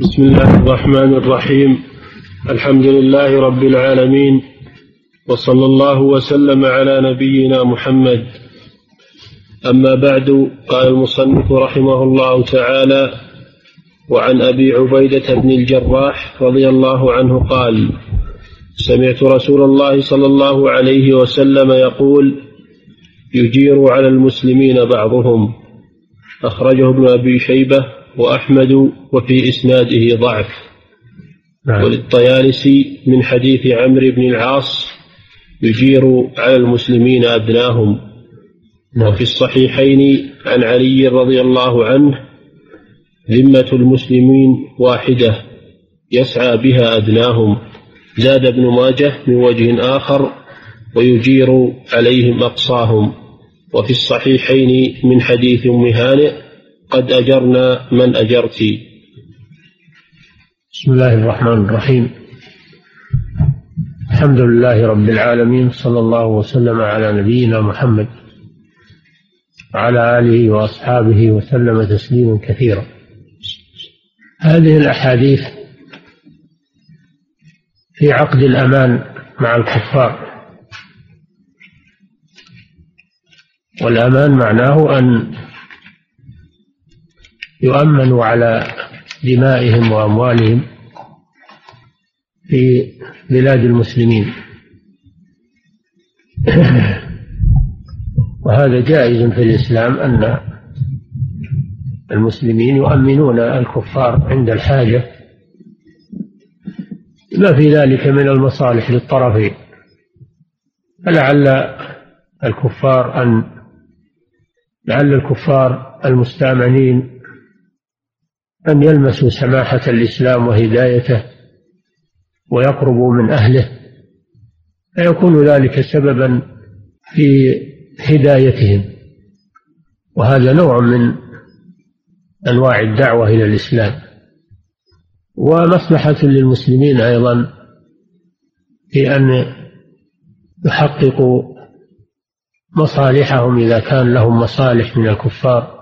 بسم الله الرحمن الرحيم. الحمد لله رب العالمين. وصلى الله وسلم على نبينا محمد. أما بعد قال المصنف رحمه الله تعالى وعن أبي عبيدة بن الجراح رضي الله عنه قال سمعت رسول الله صلى الله عليه وسلم يقول يجير على المسلمين بعضهم. أخرجه ابن أبي شيبة وأحمد وفي إسناده ضعف نعم. وللطيالسي من حديث عمرو بن العاص يجير على المسلمين أدناهم نعم. وفي الصحيحين عن علي رضي الله عنه ذمة المسلمين واحدة يسعى بها أدناهم زاد ابن ماجه من وجه آخر ويجير عليهم أقصاهم وفي الصحيحين من حديث أم هانئ قد أجرنا من أجرت. بسم الله الرحمن الرحيم. الحمد لله رب العالمين صلى الله وسلم على نبينا محمد وعلى آله وأصحابه وسلم تسليما كثيرا. هذه الأحاديث في عقد الأمان مع الكفار. والأمان معناه أن يؤمنوا على دمائهم وأموالهم في بلاد المسلمين. وهذا جائز في الإسلام أن المسلمين يؤمنون الكفار عند الحاجة. ما في ذلك من المصالح للطرفين. فلعل الكفار أن لعل الكفار المستأمنين أن يلمسوا سماحة الإسلام وهدايته ويقربوا من أهله فيكون ذلك سببا في هدايتهم. وهذا نوع من أنواع الدعوة إلى الإسلام. ومصلحة للمسلمين أيضا في أن يحققوا مصالحهم إذا كان لهم مصالح من الكفار.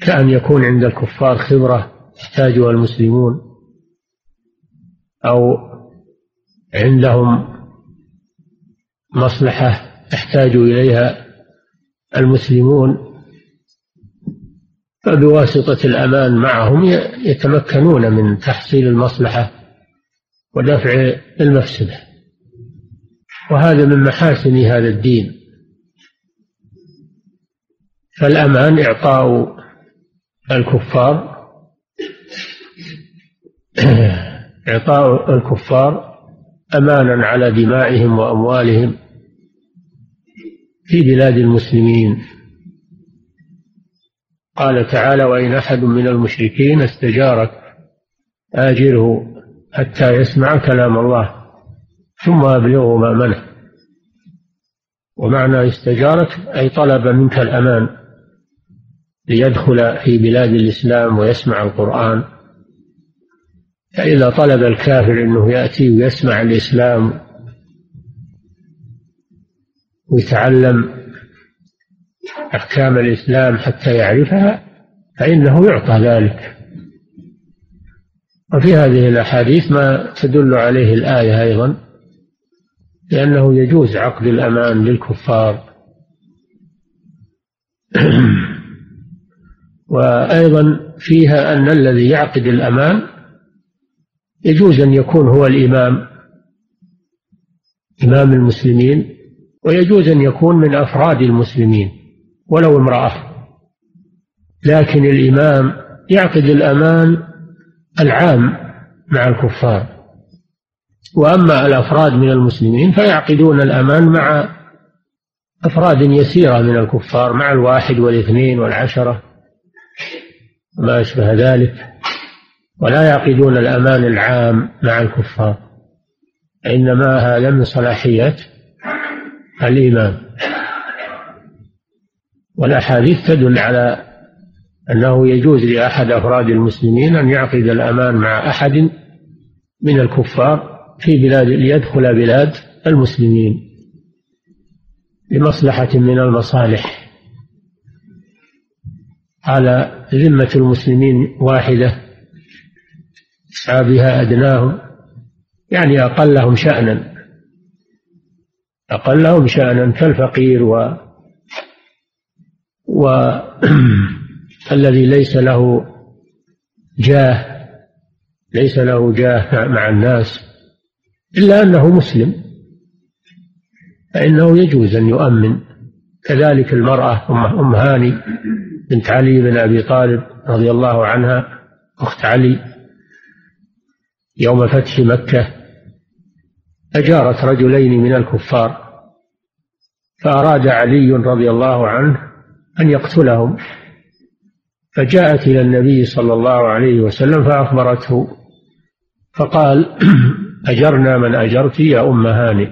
كأن يكون عند الكفار خبرة يحتاجها المسلمون أو عندهم مصلحة يحتاج إليها المسلمون فبواسطة الأمان معهم يتمكنون من تحصيل المصلحة ودفع المفسدة. وهذا من محاسن هذا الدين. فالأمان إعطاء الكفار. إعطاء الكفار أمانا على دمائهم وأموالهم في بلاد المسلمين. قال تعالى وإن أحد من المشركين استجارك آجره حتى يسمع كلام الله ثم أبلغه مأمنه. ومعنى استجارك أي طلب منك الأمان. ليدخل في بلاد الإسلام ويسمع القرآن. فإذا طلب الكافر أنه يأتي ويسمع الإسلام ويتعلم أحكام الإسلام حتى يعرفها فإنه يعطى ذلك. وفي هذه الأحاديث ما تدل عليه الآية أيضا لأنه يجوز عقد الأمان للكفار. وأيضا فيها أن الذي يعقد الأمان يجوز أن يكون هو الإمام إمام المسلمين ويجوز أن يكون من أفراد المسلمين ولو امرأة. لكن الإمام يعقد الأمان العام مع الكفار. وأما الأفراد من المسلمين فيعقدون الأمان مع أفراد يسيرة من الكفار مع الواحد والاثنين والعشرة. وما أشبه ذلك ولا يعقدون الأمان العام مع الكفار إنما هذا من صلاحيات الإمام والأحاديث تدل على أنه يجوز لأحد أفراد المسلمين أن يعقد الأمان مع أحد من الكفار في بلاد ليدخل بلاد المسلمين لمصلحة من المصالح. على ذمة المسلمين واحدة يسعى بها أدناهم يعني أقلهم شأنا أقلهم شأنا كالفقير و والذي ليس له جاه ليس له جاه مع الناس إلا أنه مسلم فإنه يجوز أن يؤمن كذلك المرأة أم هاني. بنت علي بن أبي طالب رضي الله عنها أخت علي يوم فتح مكة أجارت رجلين من الكفار فأراد علي رضي الله عنه أن يقتلهم فجاءت إلى النبي صلى الله عليه وسلم فأخبرته فقال أجرنا من أجرت يا أم هانئ.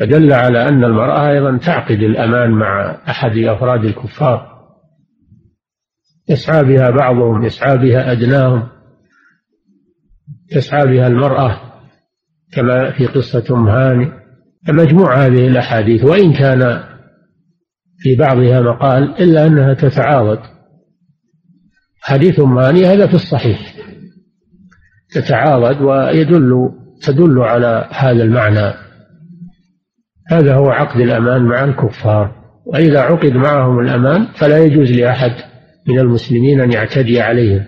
فدل على أن المرأة أيضا تعقد الأمان مع أحد أفراد الكفار. يسعى بها بعضهم يسعى بها أدناهم تسعى بها المرأة كما في قصة أم هاني. فمجموع هذه الأحاديث وإن كان في بعضها مقال إلا أنها تتعاضد حديث أم هاني هذا في الصحيح تتعاضد ويدل تدل على هذا المعنى. هذا هو عقد الأمان مع الكفار وإذا عقد معهم الأمان فلا يجوز لأحد من المسلمين أن يعتدي عليهم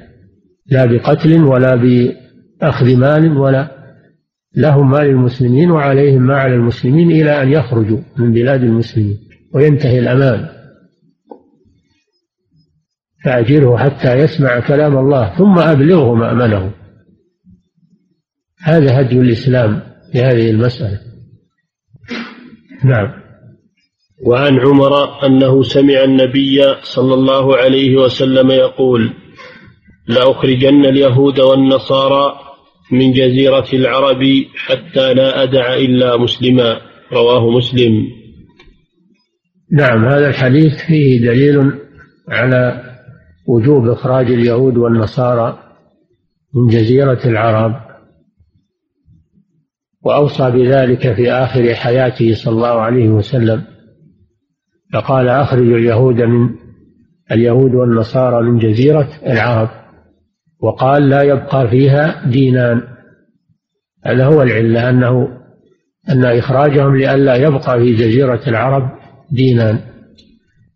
لا بقتل ولا بأخذ مال ولا لهم مال المسلمين وعليهم ما على المسلمين إلى أن يخرجوا من بلاد المسلمين وينتهي الأمان. فأجره حتى يسمع كلام الله ثم أبلغه مأمنه هذا هدي الإسلام في هذه المسألة. نعم. وعن عمر أنه سمع النبي صلى الله عليه وسلم يقول لأخرجن اليهود والنصارى من جزيرة العرب حتى لا أدع إلا مسلما. رواه مسلم. نعم هذا الحديث فيه دليل على وجوب إخراج اليهود والنصارى من جزيرة العرب وأوصى بذلك في آخر حياته صلى الله عليه وسلم. فقال أخرجوا اليهود من اليهود والنصارى من جزيرة العرب وقال لا يبقى فيها دينان. هذا هو العلة أنه أن إخراجهم لئلا يبقى في جزيرة العرب دينان.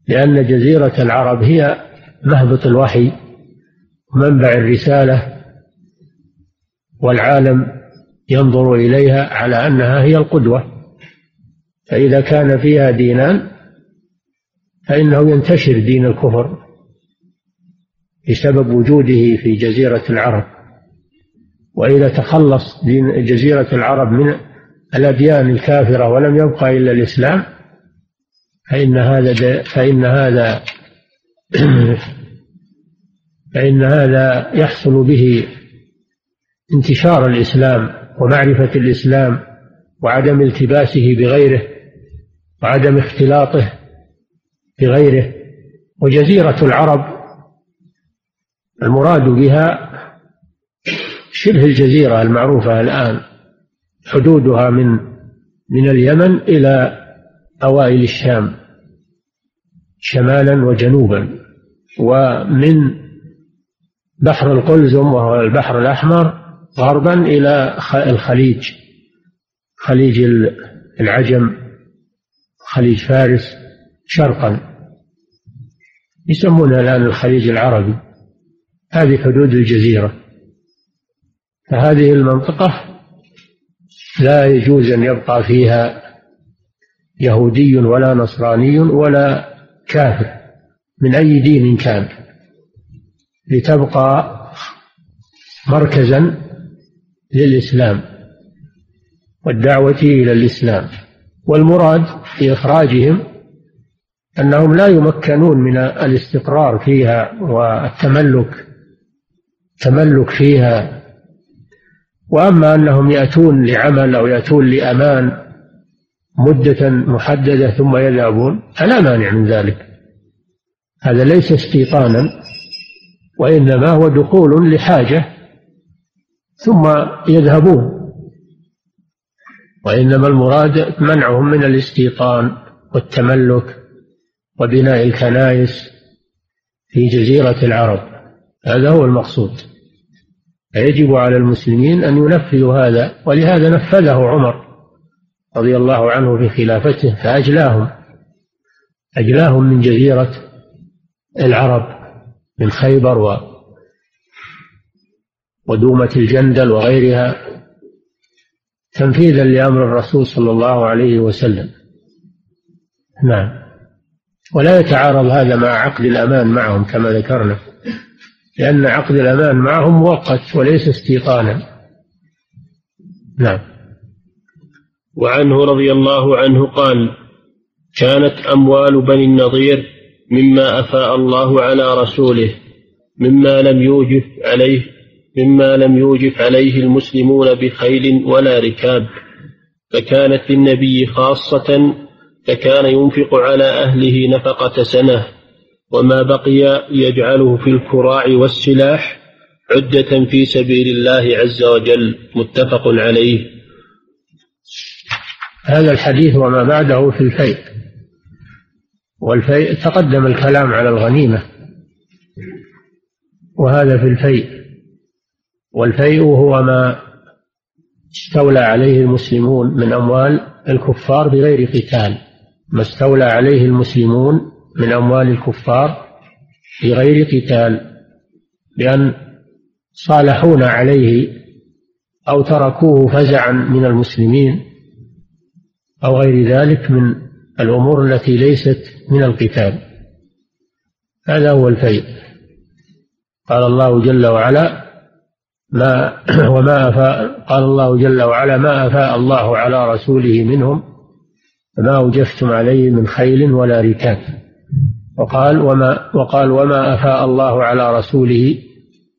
لأن جزيرة العرب هي مهبط الوحي منبع الرسالة والعالم ينظر إليها على أنها هي القدوة. فإذا كان فيها دينان فإنه ينتشر دين الكفر بسبب وجوده في جزيرة العرب. وإذا تخلص دين جزيرة العرب من الأديان الكافرة ولم يبقى إلا الإسلام فإن هذا فإن هذا فإن هذا يحصل به انتشار الإسلام ومعرفة الإسلام وعدم التباسه بغيره وعدم اختلاطه بغيره وجزيرة العرب المراد بها شبه الجزيرة المعروفة الآن حدودها من من اليمن إلى أوائل الشام شمالا وجنوبا ومن بحر القلزم وهو البحر الأحمر غربا إلى الخليج خليج العجم خليج فارس. شرقا. يسمونها الآن الخليج العربي. هذه حدود الجزيرة. فهذه المنطقة لا يجوز أن يبقى فيها يهودي ولا نصراني ولا كافر من أي دين كان. لتبقى مركزا للإسلام والدعوة إلى الإسلام. والمراد في إخراجهم أنهم لا يمكنون من الاستقرار فيها والتملك تملك فيها. وأما أنهم يأتون لعمل أو يأتون لأمان مدة محددة ثم يذهبون فلا مانع من ذلك. هذا ليس استيطانا وإنما هو دخول لحاجة ثم يذهبون. وإنما المراد منعهم من الاستيطان والتملك. وبناء الكنائس في جزيرة العرب. هذا هو المقصود. فيجب على المسلمين أن ينفذوا هذا ولهذا نفذه عمر رضي الله عنه في خلافته فأجلاهم أجلاهم من جزيرة العرب من خيبر و ودومة الجندل وغيرها تنفيذا لأمر الرسول صلى الله عليه وسلم. نعم. ولا يتعارض هذا مع عقد الأمان معهم كما ذكرنا لأن عقد الأمان معهم مؤقت وليس استيطانا نعم. وعنه رضي الله عنه قال كانت أموال بني النضير مما أفاء الله على رسوله مما لم يوجف عليه مما لم يوجف عليه المسلمون بخيل ولا ركاب فكانت للنبي خاصة فكان ينفق على أهله نفقة سنة وما بقي يجعله في الكراع والسلاح عدة في سبيل الله عز وجل متفق عليه. هذا الحديث وما بعده في الفيء. والفيء تقدم الكلام على الغنيمة. وهذا في الفيء. والفيء هو ما استولى عليه المسلمون من أموال الكفار بغير قتال. ما استولى عليه المسلمون من أموال الكفار بغير قتال بأن صالحونا عليه أو تركوه فزعا من المسلمين أو غير ذلك من الأمور التي ليست من القتال. هذا هو الفيء. قال الله جل وعلا ما وما أفاء قال الله جل وعلا ما أفاء الله على رسوله منهم فما أوجفتم عليه من خيل ولا ركاب. وقال وما وقال وما أفاء الله على رسوله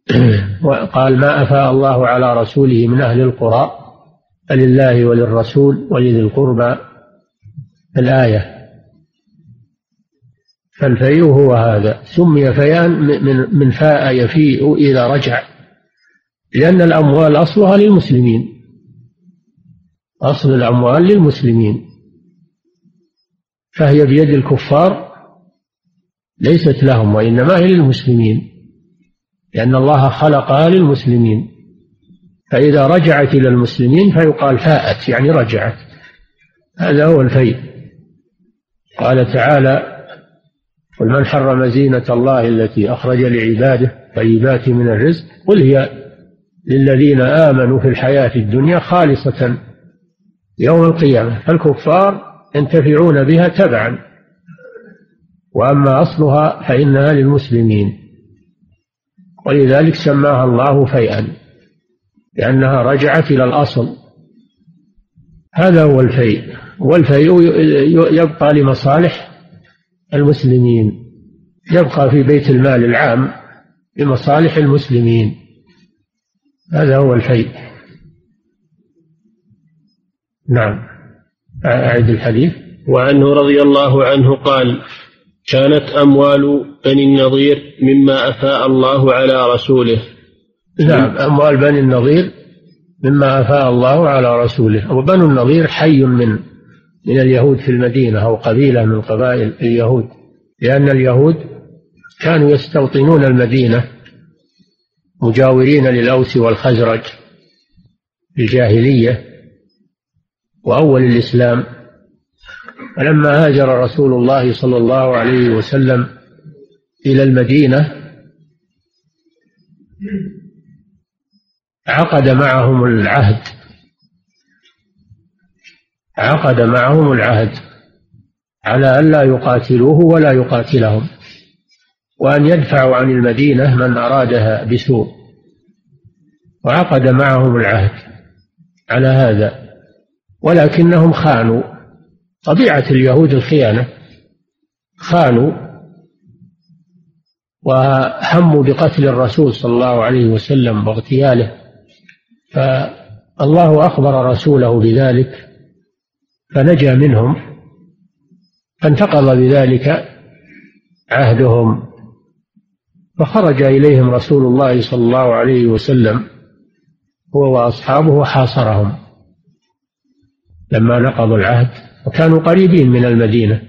وقال ما أفاء الله على رسوله من أهل القرى فلله وللرسول ولذي القربى. الآية. فالفيء هو هذا. سمي فيان من من فاء يفيء إذا رجع. لأن الأموال أصلها للمسلمين. أصل الأموال للمسلمين. فهي بيد الكفار ليست لهم وإنما هي للمسلمين لأن الله خلقها للمسلمين. فإذا رجعت إلى المسلمين فيقال فاءت يعني رجعت. هذا هو الفيء. قال تعالى قل من حرم زينة الله التي أخرج لعباده طيبات من الرزق قل هي للذين آمنوا في الحياة الدنيا خالصة يوم القيامة. فالكفار ينتفعون بها تبعا. وأما أصلها فإنها للمسلمين. ولذلك سماها الله فيئا لأنها رجعت إلى الأصل. هذا هو الفيء. والفيء يبقى لمصالح المسلمين يبقى في بيت المال العام لمصالح المسلمين. هذا هو الفيء. نعم. أعد الحديث. وعنه رضي الله عنه قال كانت أموال بني النضير مما أفاء الله على رسوله. نعم أموال بني النضير مما أفاء الله على رسوله. وبنو النضير حي من من اليهود في المدينة أو قبيلة من قبائل اليهود لأن اليهود كانوا يستوطنون المدينة مجاورين للأوس والخزرج في الجاهلية وأول الإسلام فلما هاجر رسول الله صلى الله عليه وسلم إلى المدينة عقد معهم العهد عقد معهم العهد على ألا يقاتلوه ولا يقاتلهم وأن يدفعوا عن المدينة من أرادها بسوء وعقد معهم العهد على هذا. ولكنهم خانوا. طبيعة اليهود الخيانة خانوا وهموا بقتل الرسول صلى الله عليه وسلم واغتياله. فالله أخبر رسوله بذلك فنجا منهم فانتقض بذلك عهدهم فخرج إليهم رسول الله صلى الله عليه وسلم هو وأصحابه وحاصرهم. لما نقضوا العهد وكانوا قريبين من المدينة.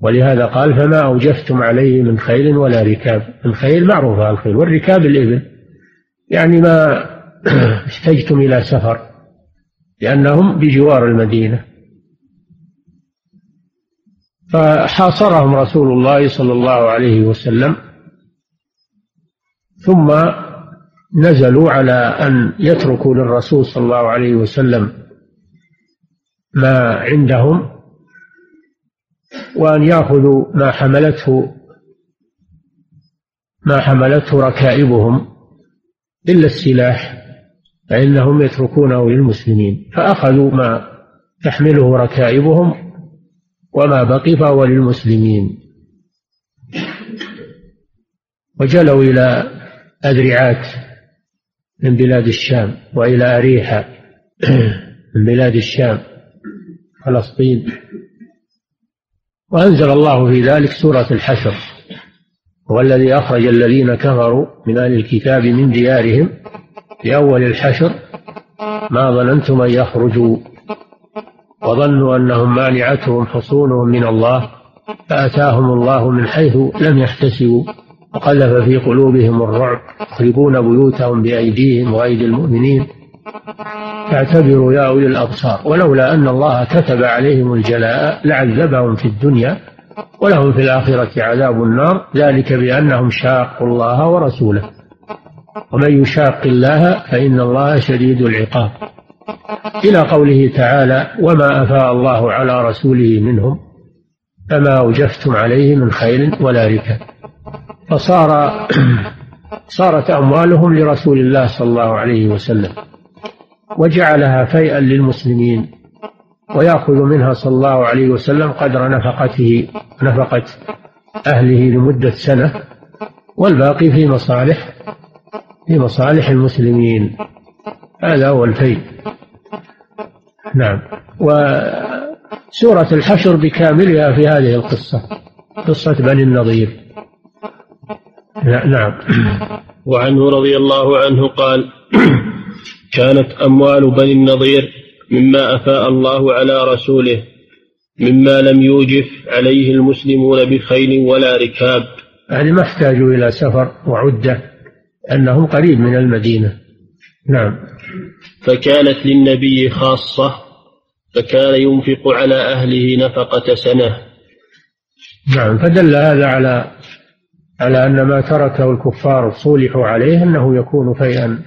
ولهذا قال فما أوجفتم عليه من خيل ولا ركاب. الخيل معروفة الخيل والركاب الإبل. يعني ما احتجتم إلى سفر لأنهم بجوار المدينة. فحاصرهم رسول الله صلى الله عليه وسلم. ثم نزلوا على أن يتركوا للرسول صلى الله عليه وسلم ما عندهم وأن يأخذوا ما حملته ما حملته ركائبهم إلا السلاح فإنهم يتركونه للمسلمين. فأخذوا ما تحمله ركائبهم وما بقي فهو للمسلمين. وجلوا إلى أذرعات من بلاد الشام وإلى أريحة من بلاد الشام. فلسطين. وأنزل الله في ذلك سورة الحشر. هو الذي أخرج الذين كفروا من أهل الكتاب من ديارهم في أول الحشر. ما ظننتم أن يخرجوا. وظنوا أنهم مانعتهم حصونهم من الله فأتاهم الله من حيث لم يحتسبوا. وقذف في قلوبهم الرعب يخربون بيوتهم بأيديهم وأيدي المؤمنين. فاعتبروا يا أولي الأبصار. ولولا أن الله كتب عليهم الجلاء لعذبهم في الدنيا ولهم في الآخرة عذاب النار ذلك بأنهم شاقوا الله ورسوله. ومن يشاق الله فإن الله شديد العقاب. إلى قوله تعالى وما أفاء الله على رسوله منهم فما أوجفتم عليه من خيل ولا ركاب. فصار صارت أموالهم لرسول الله صلى الله عليه وسلم. وجعلها فيئا للمسلمين ويأخذ منها صلى الله عليه وسلم قدر نفقته نفقة أهله لمدة سنة والباقي في مصالح في مصالح المسلمين. هذا هو الفيء. نعم. وسورة الحشر بكاملها في هذه القصة قصة بني النضير. نعم. وعنه رضي الله عنه قال كانت أموال بني النضير مما أفاء الله على رسوله مما لم يوجف عليه المسلمون بخيل ولا ركاب. يعني ما احتاجوا إلى سفر وعدة أنهم قريب من المدينة. نعم. فكانت للنبي خاصة فكان ينفق على أهله نفقة سنة. نعم. فدل هذا على على أن ما تركه الكفار صولحوا عليه أنه يكون فيئا.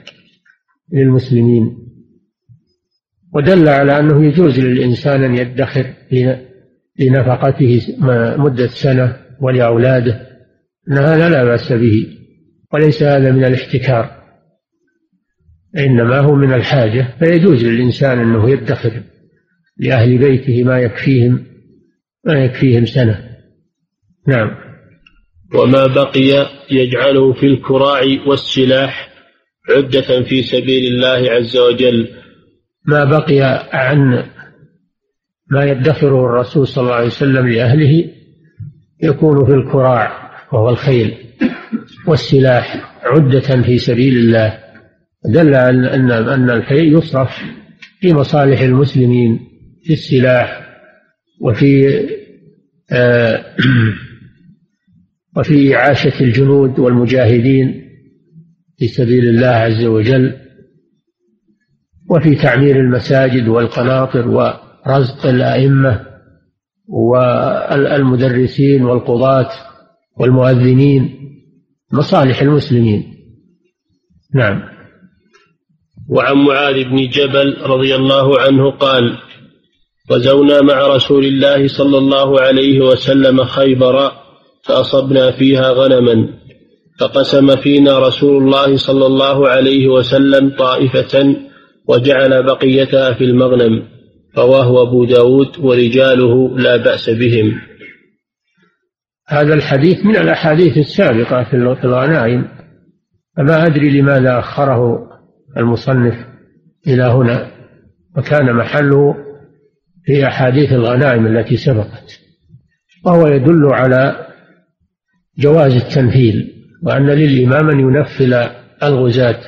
للمسلمين. ودل على أنه يجوز للإنسان أن يدخر لنفقته مدة سنة ولأولاده. أن هذا لا بأس به وليس هذا من الاحتكار. إنما هو من الحاجة فيجوز للإنسان أنه يدخر لأهل بيته ما يكفيهم ما يكفيهم سنة. نعم. وما بقي يجعله في الكراع والسلاح عدة في سبيل الله عز وجل. ما بقي عن ما يدخره الرسول صلى الله عليه وسلم لأهله يكون في الكراع وهو الخيل والسلاح عدة في سبيل الله. دل على أن أن الخيل يصرف في مصالح المسلمين في السلاح وفي آه وفي إعاشة الجنود والمجاهدين. في سبيل الله عز وجل وفي تعمير المساجد والقناطر ورزق الأئمة والمدرسين والقضاة والمؤذنين مصالح المسلمين. نعم. وعن معاذ بن جبل رضي الله عنه قال غزونا مع رسول الله صلى الله عليه وسلم خيبر فأصبنا فيها غنما. فقسم فينا رسول الله صلى الله عليه وسلم طائفة وجعل بقيتها في المغنم رواه أبو داود ورجاله لا بأس بهم. هذا الحديث من الأحاديث السابقة في الغنائم. فما أدري لماذا أخره المصنف إلى هنا وكان محله في أحاديث الغنائم التي سبقت وهو يدل على جواز التنفيل وأن للإمام أن ينفل الغزاة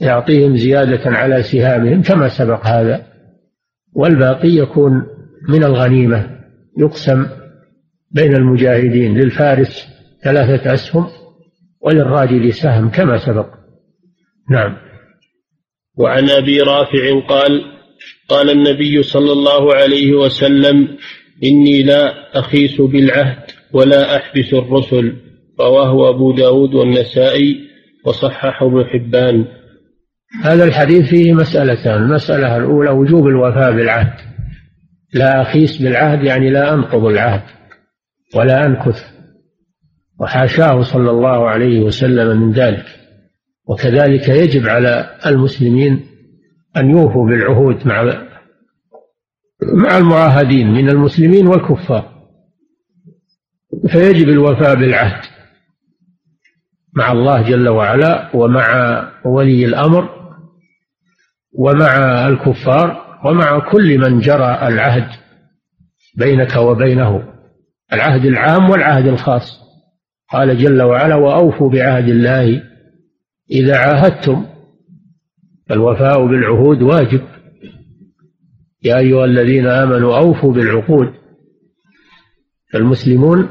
يعطيهم زيادة على سهامهم كما سبق هذا والباقي يكون من الغنيمة يقسم بين المجاهدين للفارس ثلاثة أسهم وللراجل سهم كما سبق. نعم. وعن أبي رافع قال قال النبي صلى الله عليه وسلم إني لا أخيس بالعهد ولا أحبس الرسل. رواه أبو داود والنسائي وصححه ابن حبان. هذا الحديث فيه مسألتان. المسألة الأولى وجوب الوفاء بالعهد. لا أخيس بالعهد يعني لا أنقض العهد ولا أنكث. وحاشاه صلى الله عليه وسلم من ذلك. وكذلك يجب على المسلمين أن يوفوا بالعهود مع مع المعاهدين من المسلمين والكفار. فيجب الوفاء بالعهد. مع الله جل وعلا ومع ولي الأمر ومع الكفار ومع كل من جرى العهد بينك وبينه العهد العام والعهد الخاص. قال جل وعلا وأوفوا بعهد الله إذا عاهدتم فالوفاء بالعهود واجب. يا أيها الذين آمنوا أوفوا بالعقود فالمسلمون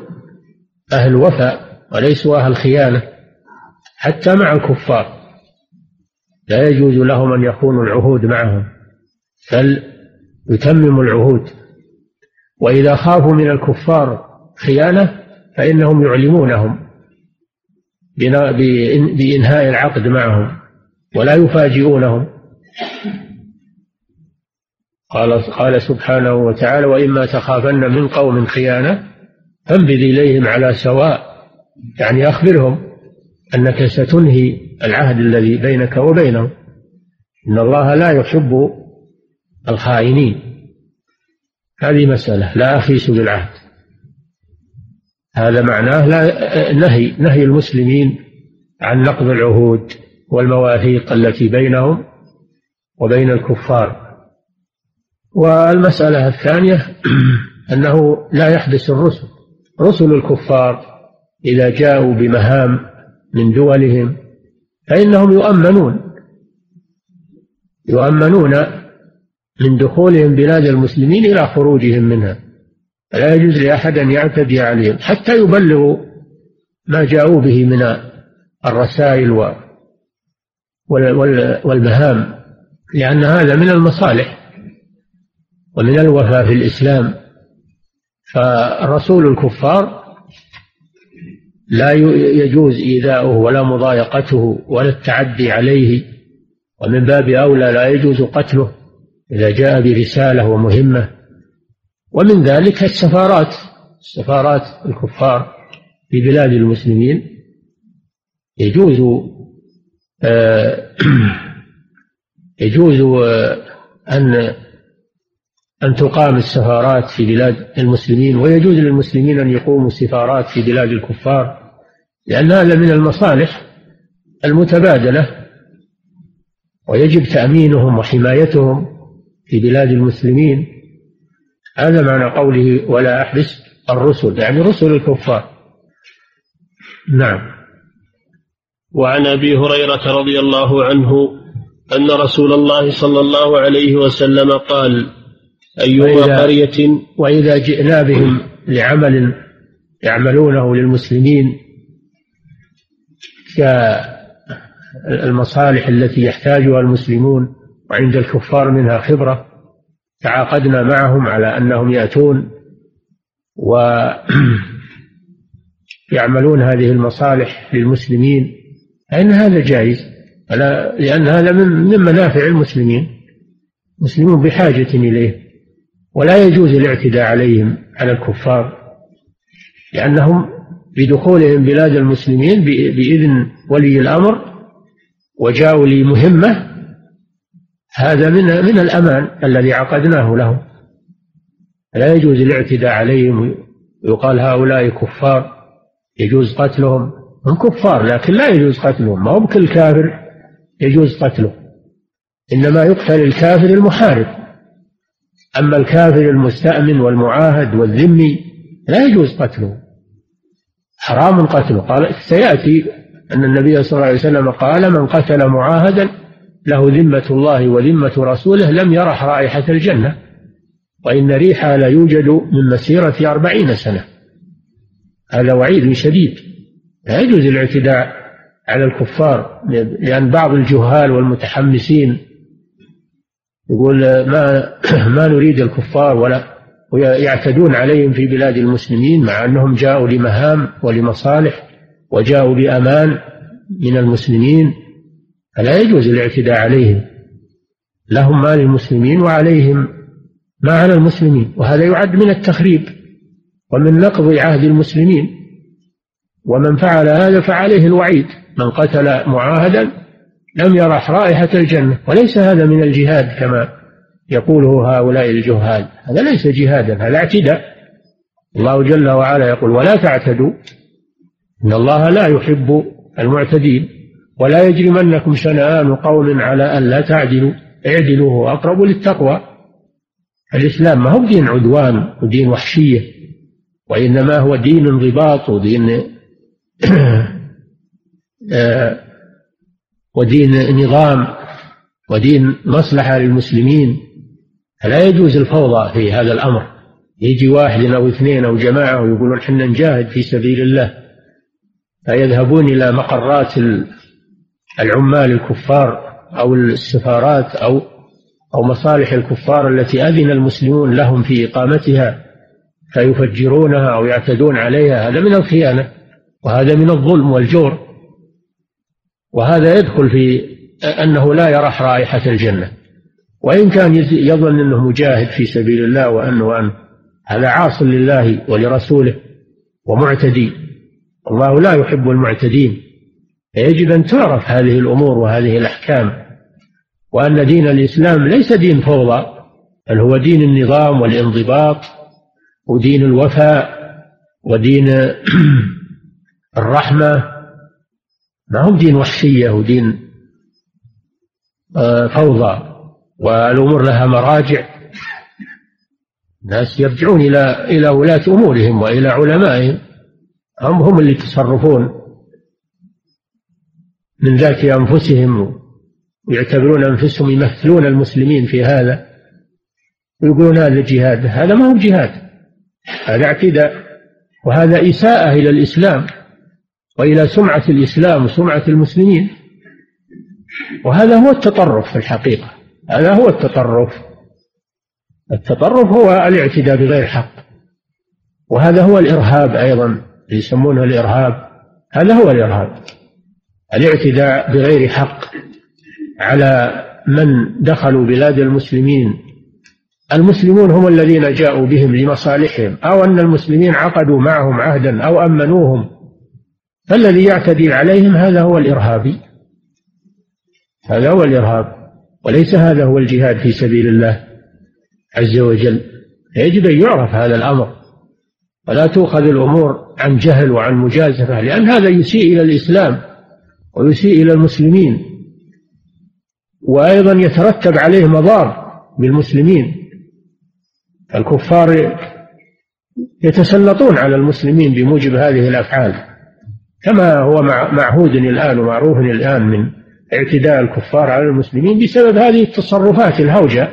أهل وفاء وليسوا أهل خيانة. حتى مع الكفار. لا يجوز لهم أن يخونوا العهود معهم بل يتمموا العهود. وإذا خافوا من الكفار خيانة فإنهم يعلمونهم بإنهاء العقد معهم ولا يفاجئونهم. قال قال سبحانه وتعالى وإما تخافن من قوم خيانة فانبذ إليهم على سواء يعني أخبرهم. أنك ستنهي العهد الذي بينك وبينهم إن الله لا يحب الخائنين. هذه مسألة. لا أخيس بالعهد. هذا معناه لا نهي نهي المسلمين عن نقض العهود والمواثيق التي بينهم وبين الكفار. والمسألة الثانية أنه لا يحدث الرسل. رسل الكفار إذا جاءوا بمهام من دولهم فإنهم يؤمنون يؤمنون من دخولهم بلاد المسلمين إلى خروجهم منها. فلا يجوز لأحد أن يعتدي عليهم حتى يبلغوا ما جاءوا به من الرسائل والمهام لأن هذا من المصالح ومن الوفاء في الإسلام. فالرسول الكفار لا يجوز إيذاؤه ولا مضايقته ولا التعدي عليه ومن باب أولى لا يجوز قتله إذا جاء برسالة ومهمة. ومن ذلك السفارات سفارات الكفار في بلاد المسلمين. يجوز آه، يجوز آه، أن أن تقام السفارات في بلاد المسلمين ويجوز للمسلمين أن يقوموا سفارات في بلاد الكفار لأن هذا من المصالح المتبادلة ويجب تأمينهم وحمايتهم في بلاد المسلمين. هذا معنى قوله ولا أحبس الرسل يعني رسل الكفار. نعم. وعن أبي هريرة رضي الله عنه أن رسول الله صلى الله عليه وسلم قال أيما وإذا قرية. وإذا جئنا بهم لعمل يعملونه للمسلمين كالمصالح التي يحتاجها المسلمون وعند الكفار منها خبرة تعاقدنا معهم على أنهم يأتون ويعملون هذه المصالح للمسلمين. فإن هذا جائز لأن هذا من منافع المسلمين. المسلمون بحاجة إليه. ولا يجوز الاعتداء عليهم على الكفار لأنهم بدخولهم بلاد المسلمين بإذن ولي الأمر وجاءوا لمهمة هذا من من الأمان الذي عقدناه لهم. لا يجوز الاعتداء عليهم يقال هؤلاء كفار يجوز قتلهم. هم كفار لكن لا يجوز قتلهم. ما هو بكل كافر يجوز قتله إنما يقتل الكافر المحارب. أما الكافر المستأمن والمعاهد والذمي لا يجوز قتله حرام قتله. قال سيأتي أن النبي صلى الله عليه وسلم قال من قتل معاهدا له ذمة الله وذمة رسوله لم يرح رائحة الجنة وإن ريحها لا يوجد من مسيرة أربعين سنة. هذا وعيد شديد. لا يجوز الاعتداء على الكفار لأن بعض الجهال والمتحمسين يقول ما ما نريد الكفار ولا ويعتدون عليهم في بلاد المسلمين مع أنهم جاءوا لمهام ولمصالح وجاءوا بأمان من المسلمين. فلا يجوز الاعتداء عليهم. لهم ما للمسلمين وعليهم ما على المسلمين. وهذا يعد من التخريب ومن نقض عهد المسلمين. ومن فعل هذا فعليه الوعيد. من قتل معاهدا لم يرح رائحة الجنة وليس هذا من الجهاد كما يقوله هؤلاء الجهال. هذا ليس جهادا هذا اعتداء. الله جل وعلا يقول ولا تعتدوا إن الله لا يحب المعتدين ولا يجرمنكم شنآن قوم على أن لا تعدلوا اعدلوا هو أقرب للتقوى. الإسلام ما هو دين عدوان ودين وحشية وإنما هو دين انضباط ودين آه، ودين نظام ودين مصلحة للمسلمين. فلا يجوز الفوضى في هذا الأمر. يجي واحد أو اثنين أو جماعة ويقولون حنا نجاهد في سبيل الله. فيذهبون إلى مقرات العمال الكفار أو السفارات أو أو مصالح الكفار التي أذن المسلمون لهم في إقامتها. فيفجرونها أو يعتدون عليها. هذا من الخيانة وهذا من الظلم والجور. وهذا يدخل في أنه لا يرح رائحة الجنة. وإن كان يظن أنه مجاهد في سبيل الله وأنه أن هذا عاص لله ولرسوله ومعتدي. الله لا يحب المعتدين. فيجب أن تعرف هذه الأمور وهذه الأحكام. وأن دين الإسلام ليس دين فوضى بل هو دين النظام والانضباط ودين الوفاء ودين الرحمة ما هو دين وحشية ودين آه، فوضى والأمور لها مراجع. الناس يرجعون إلى إلى ولاة أمورهم وإلى علمائهم. هم هم اللي يتصرفون من ذات أنفسهم ويعتبرون أنفسهم يمثلون المسلمين في هذا. ويقولون هذا جهاد هذا ما هو جهاد. هذا اعتداء وهذا إساءة إلى الإسلام. وإلى سمعة الإسلام وسمعة المسلمين. وهذا هو التطرف في الحقيقة. هذا هو التطرف. التطرف هو الاعتداء بغير حق. وهذا هو الإرهاب أيضا يسمونه الإرهاب. هذا هو الإرهاب. الاعتداء بغير حق على من دخلوا بلاد المسلمين. المسلمون هم الذين جاءوا بهم لمصالحهم. أو أن المسلمين عقدوا معهم عهدا أو أمنوهم. فالذي يعتدي عليهم هذا هو الإرهابي. هذا هو الإرهاب. وليس هذا هو الجهاد في سبيل الله عز وجل. يجب أن يعرف هذا الأمر. ولا تؤخذ الأمور عن جهل وعن مجازفة لأن هذا يسيء إلى الإسلام ويسيء إلى المسلمين. وأيضا يترتب عليه مضار بالمسلمين. الكفار يتسلطون على المسلمين بموجب هذه الأفعال. كما هو معهود الآن ومعروف الآن من اعتداء الكفار على المسلمين بسبب هذه التصرفات الهوجة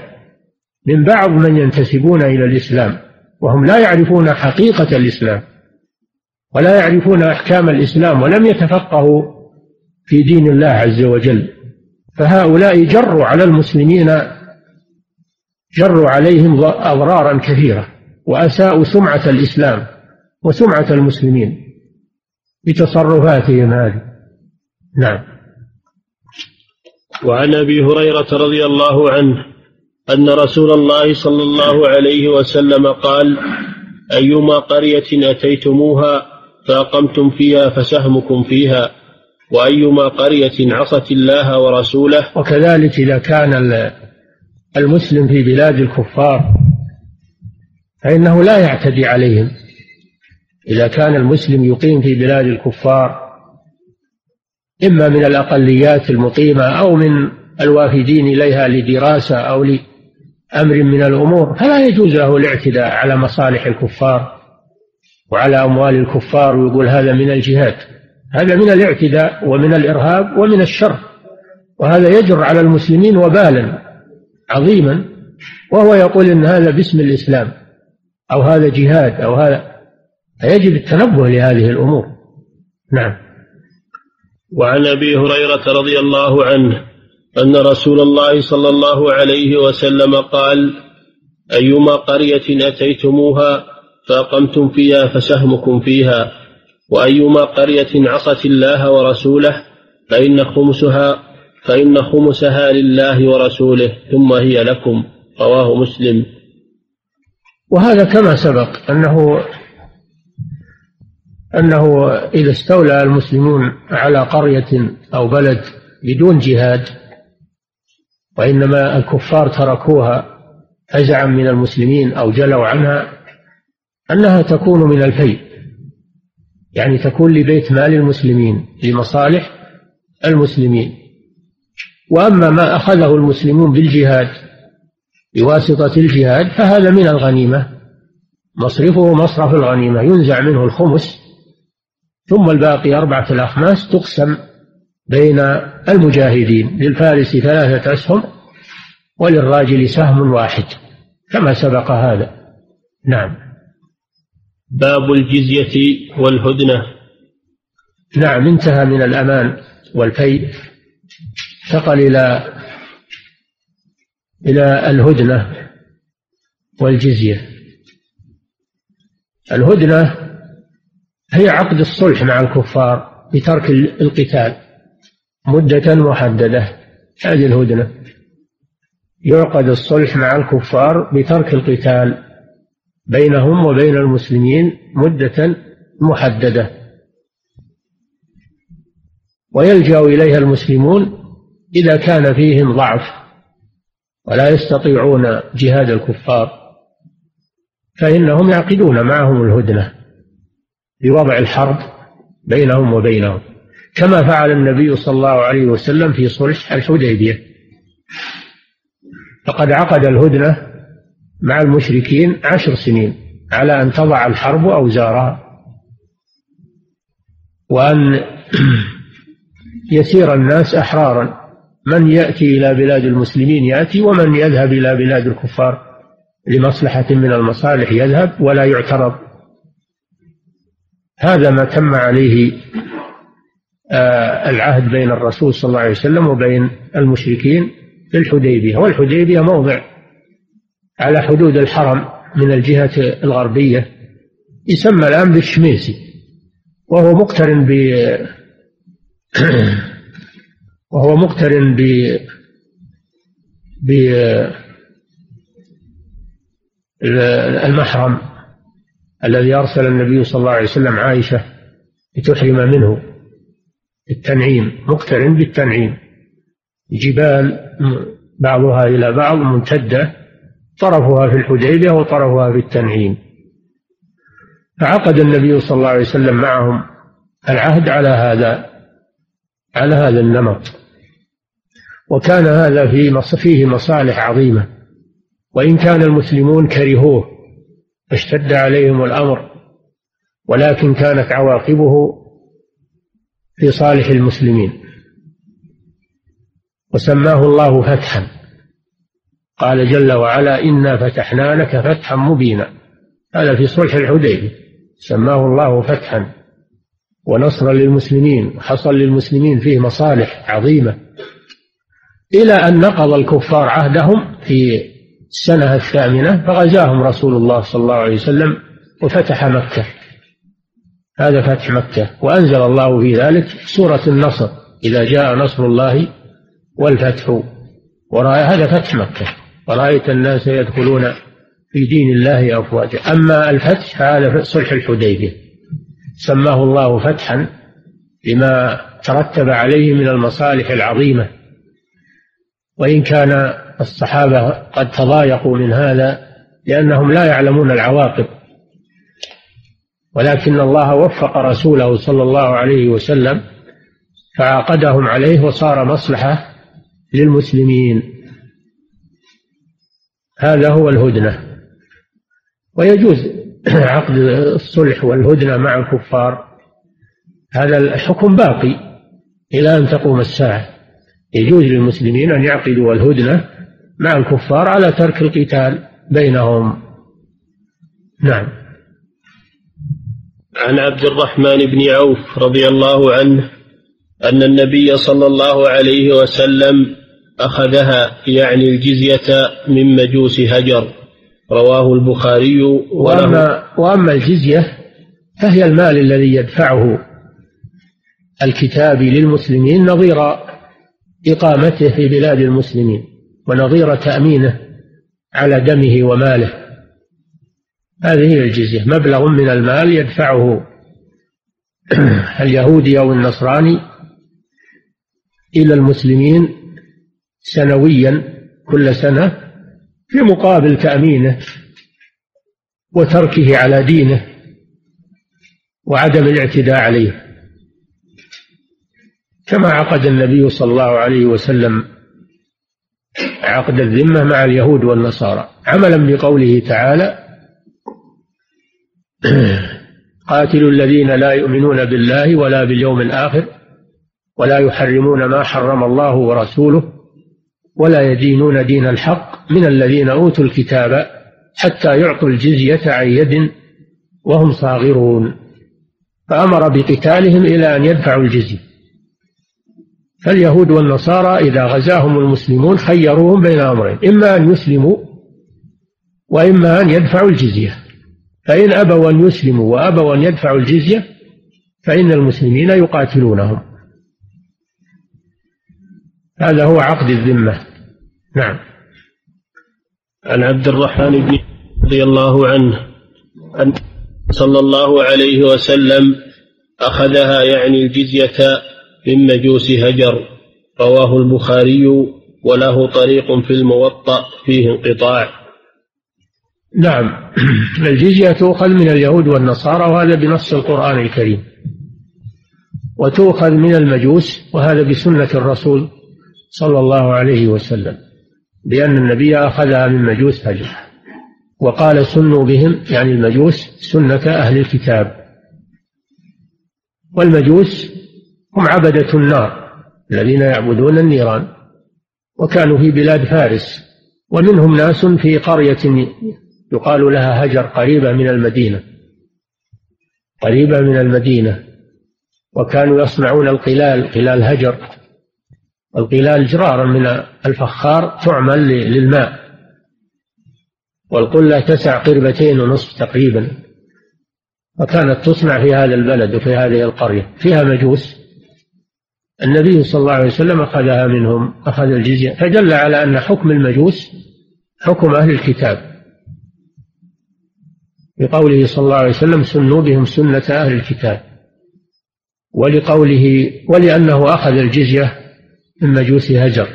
من بعض من ينتسبون إلى الإسلام وهم لا يعرفون حقيقة الإسلام ولا يعرفون أحكام الإسلام ولم يتفقهوا في دين الله عز وجل. فهؤلاء جروا على المسلمين جروا عليهم أضرارا كثيرة وأساءوا سمعة الإسلام وسمعة المسلمين. بتصرفاتهم هذه. نعم. وعن أبي هريرة رضي الله عنه أن رسول الله صلى الله عليه وسلم قال أيما قرية أتيتموها فأقمتم فيها فسهمكم فيها وأيما قرية عصت الله ورسوله وكذلك إذا كان المسلم في بلاد الكفار فإنه لا يعتدي عليهم. إذا كان المسلم يقيم في بلاد الكفار إما من الأقليات المقيمة أو من الوافدين إليها لدراسة أو لأمر من الأمور فلا يجوز له الاعتداء على مصالح الكفار وعلى أموال الكفار ويقول هذا من الجهاد. هذا من الاعتداء ومن الإرهاب ومن الشر وهذا يجر على المسلمين وبالا عظيما وهو يقول إن هذا باسم الإسلام أو هذا جهاد أو هذا فيجب التنبه لهذه الأمور. نعم. وعن أبي هريرة رضي الله عنه أن رسول الله صلى الله عليه وسلم قال أيما قرية أتيتموها فأقمتم فيها فسهمكم فيها وأيما قرية عصت الله ورسوله فإن خمسها فإن خمسها لله ورسوله ثم هي لكم. رواه مسلم. وهذا كما سبق أنه أنه إذا استولى المسلمون على قرية أو بلد بدون جهاد وإنما الكفار تركوها فزعا من المسلمين أو جلوا عنها أنها تكون من الفيء يعني تكون لبيت مال المسلمين لمصالح المسلمين. وأما ما أخذه المسلمون بالجهاد بواسطة الجهاد فهذا من الغنيمة. مصرفه مصرف الغنيمة ينزع منه الخمس. ثم الباقي أربعة الأخماس تقسم بين المجاهدين للفارس ثلاثة أسهم وللراجل سهم واحد كما سبق هذا. نعم. باب الجزية والهدنة. نعم انتهى من الأمان والفيء. انتقل إلى إلى الهدنة والجزية. الهدنة هي عقد الصلح مع الكفار بترك القتال. مدة محددة. هذه الهدنة. يعقد الصلح مع الكفار بترك القتال بينهم وبين المسلمين مدة محددة. ويلجأ إليها المسلمون إذا كان فيهم ضعف ولا يستطيعون جهاد الكفار. فإنهم يعقدون معهم الهدنة. بوضع الحرب بينهم وبينهم كما فعل النبي صلى الله عليه وسلم في صلح الحديبية. فقد عقد الهدنة مع المشركين عشر سنين على أن تضع الحرب أوزارها وأن يسير الناس أحرارا. من يأتي إلى بلاد المسلمين يأتي ومن يذهب إلى بلاد الكفار لمصلحة من المصالح يذهب ولا يعترض. هذا ما تم عليه آه، العهد بين الرسول صلى الله عليه وسلم وبين المشركين في الحديبية. والحديبية موضع على حدود الحرم من الجهة الغربية يسمى الآن بالشميسي وهو مقترن ب وهو مقترن ب ب المحرم. الذي أرسل النبي صلى الله عليه وسلم عائشة لتحرم منه التنعيم مقترن بالتنعيم. جبال بعضها إلى بعض ممتدة طرفها في الحديبية وطرفها في التنعيم. فعقد النبي صلى الله عليه وسلم معهم العهد على هذا على هذا النمط. وكان هذا في فيه مصالح عظيمة. وإن كان المسلمون كرهوه اشتد عليهم الأمر ولكن كانت عواقبه في صالح المسلمين. وسماه الله فتحا. قال جل وعلا إنا فتحنا لك فتحا مبينا. هذا في صلح الحديبية. سماه الله فتحا. ونصرا للمسلمين وحصل للمسلمين فيه مصالح عظيمة. إلى أن نقض الكفار عهدهم في السنة الثامنة فغزاهم رسول الله صلى الله عليه وسلم وفتح مكة. هذا فتح مكة. وأنزل الله في ذلك سورة النصر. إذا جاء نصر الله والفتح ورأى هذا فتح مكة. ورأيت الناس يدخلون في دين الله أفواجا. أما الفتح فهذا صلح الحديبية. سماه الله فتحا لما ترتب عليه من المصالح العظيمة. وإن كان الصحابة قد تضايقوا من هذا لأنهم لا يعلمون العواقب. ولكن الله وفق رسوله صلى الله عليه وسلم فعاقدهم عليه وصار مصلحة للمسلمين. هذا هو الهدنة. ويجوز عقد الصلح والهدنة مع الكفار. هذا الحكم باقي إلى أن تقوم الساعة. يجوز للمسلمين أن يعقدوا الهدنة مع الكفار على ترك القتال بينهم. نعم. عن عبد الرحمن بن عوف رضي الله عنه أن النبي صلى الله عليه وسلم أخذها يعني الجزية من مجوس هجر. رواه البخاري وأما, وأما الجزية فهي المال الذي يدفعه الكتاب للمسلمين نظير إقامته في بلاد المسلمين. ونظير تأمينه على دمه وماله. هذه هي الجزية. مبلغ من المال يدفعه اليهودي أو النصراني إلى المسلمين سنويا كل سنة في مقابل تأمينه وتركه على دينه وعدم الاعتداء عليه. كما عقد النبي صلى الله عليه وسلم عقد الذمة مع اليهود والنصارى. عملا بقوله تعالى قاتلوا الذين لا يؤمنون بالله ولا باليوم الآخر ولا يحرمون ما حرم الله ورسوله ولا يدينون دين الحق من الذين أوتوا الكتاب حتى يعطوا الجزية عن يد وهم صاغرون. فأمر بقتالهم إلى أن يدفعوا الجزية. فاليهود والنصارى إذا غزاهم المسلمون خيروهم بين أمرين إما أن يسلموا وإما أن يدفعوا الجزية. فإن أبوا أن يسلموا وأبوا أن يدفعوا الجزية فإن المسلمين يقاتلونهم. هذا هو عقد الذمة. نعم. عن عبد الرحمن بن رضي الله عنه أن صلى الله عليه وسلم أخذها يعني الجزية من مجوس هجر رواه البخاري وله طريق في الموطأ فيه انقطاع. نعم. الجزية تؤخذ من اليهود والنصارى وهذا بنص القرآن الكريم. وتؤخذ من المجوس وهذا بسنة الرسول صلى الله عليه وسلم لأن النبي أخذها من مجوس هجر. وقال سنوا بهم يعني المجوس سنة أهل الكتاب. والمجوس هم عبدة النار الذين يعبدون النيران وكانوا في بلاد فارس ومنهم ناس في قرية يقال لها هجر قريبة من المدينة قريبة من المدينة وكانوا يصنعون القلال قلال هجر القلال جرارا من الفخار تعمل للماء والقلة تسع قربتين ونصف تقريبا وكانت تصنع في هذا البلد وفي هذه القرية فيها مجوس النبي صلى الله عليه وسلم أخذها منهم أخذ الجزية فدل على أن حكم المجوس حكم أهل الكتاب. بقوله صلى الله عليه وسلم سنوا بهم سنة أهل الكتاب. ولقوله ولأنه أخذ الجزية من مجوس هجر.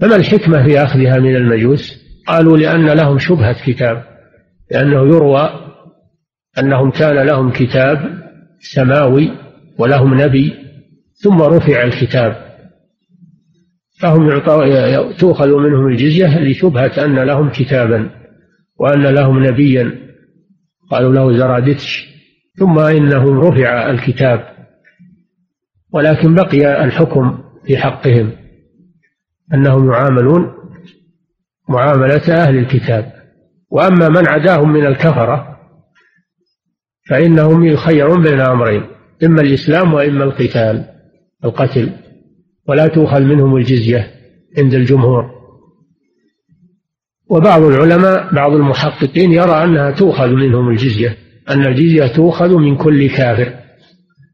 فما الحكمة في أخذها من المجوس؟ قالوا لأن لهم شبهة كتاب لأنه يروى أنهم كان لهم كتاب سماوي ولهم نبي ثم رفع الكتاب. فهم تؤخذ منهم الجزية لشبهة أن لهم كتابا وأن لهم نبيا. قالوا له زرادتش. ثم إنه رفع الكتاب. ولكن بقي الحكم في حقهم أنهم يعاملون معاملة أهل الكتاب. وأما من عداهم من الكفرة فإنهم يخيرون بين أمرين. إما الإسلام وإما القتال القتل. ولا تؤخذ منهم الجزية عند الجمهور. وبعض العلماء بعض المحققين يرى أنها تؤخذ منهم الجزية أن الجزية تؤخذ من كل كافر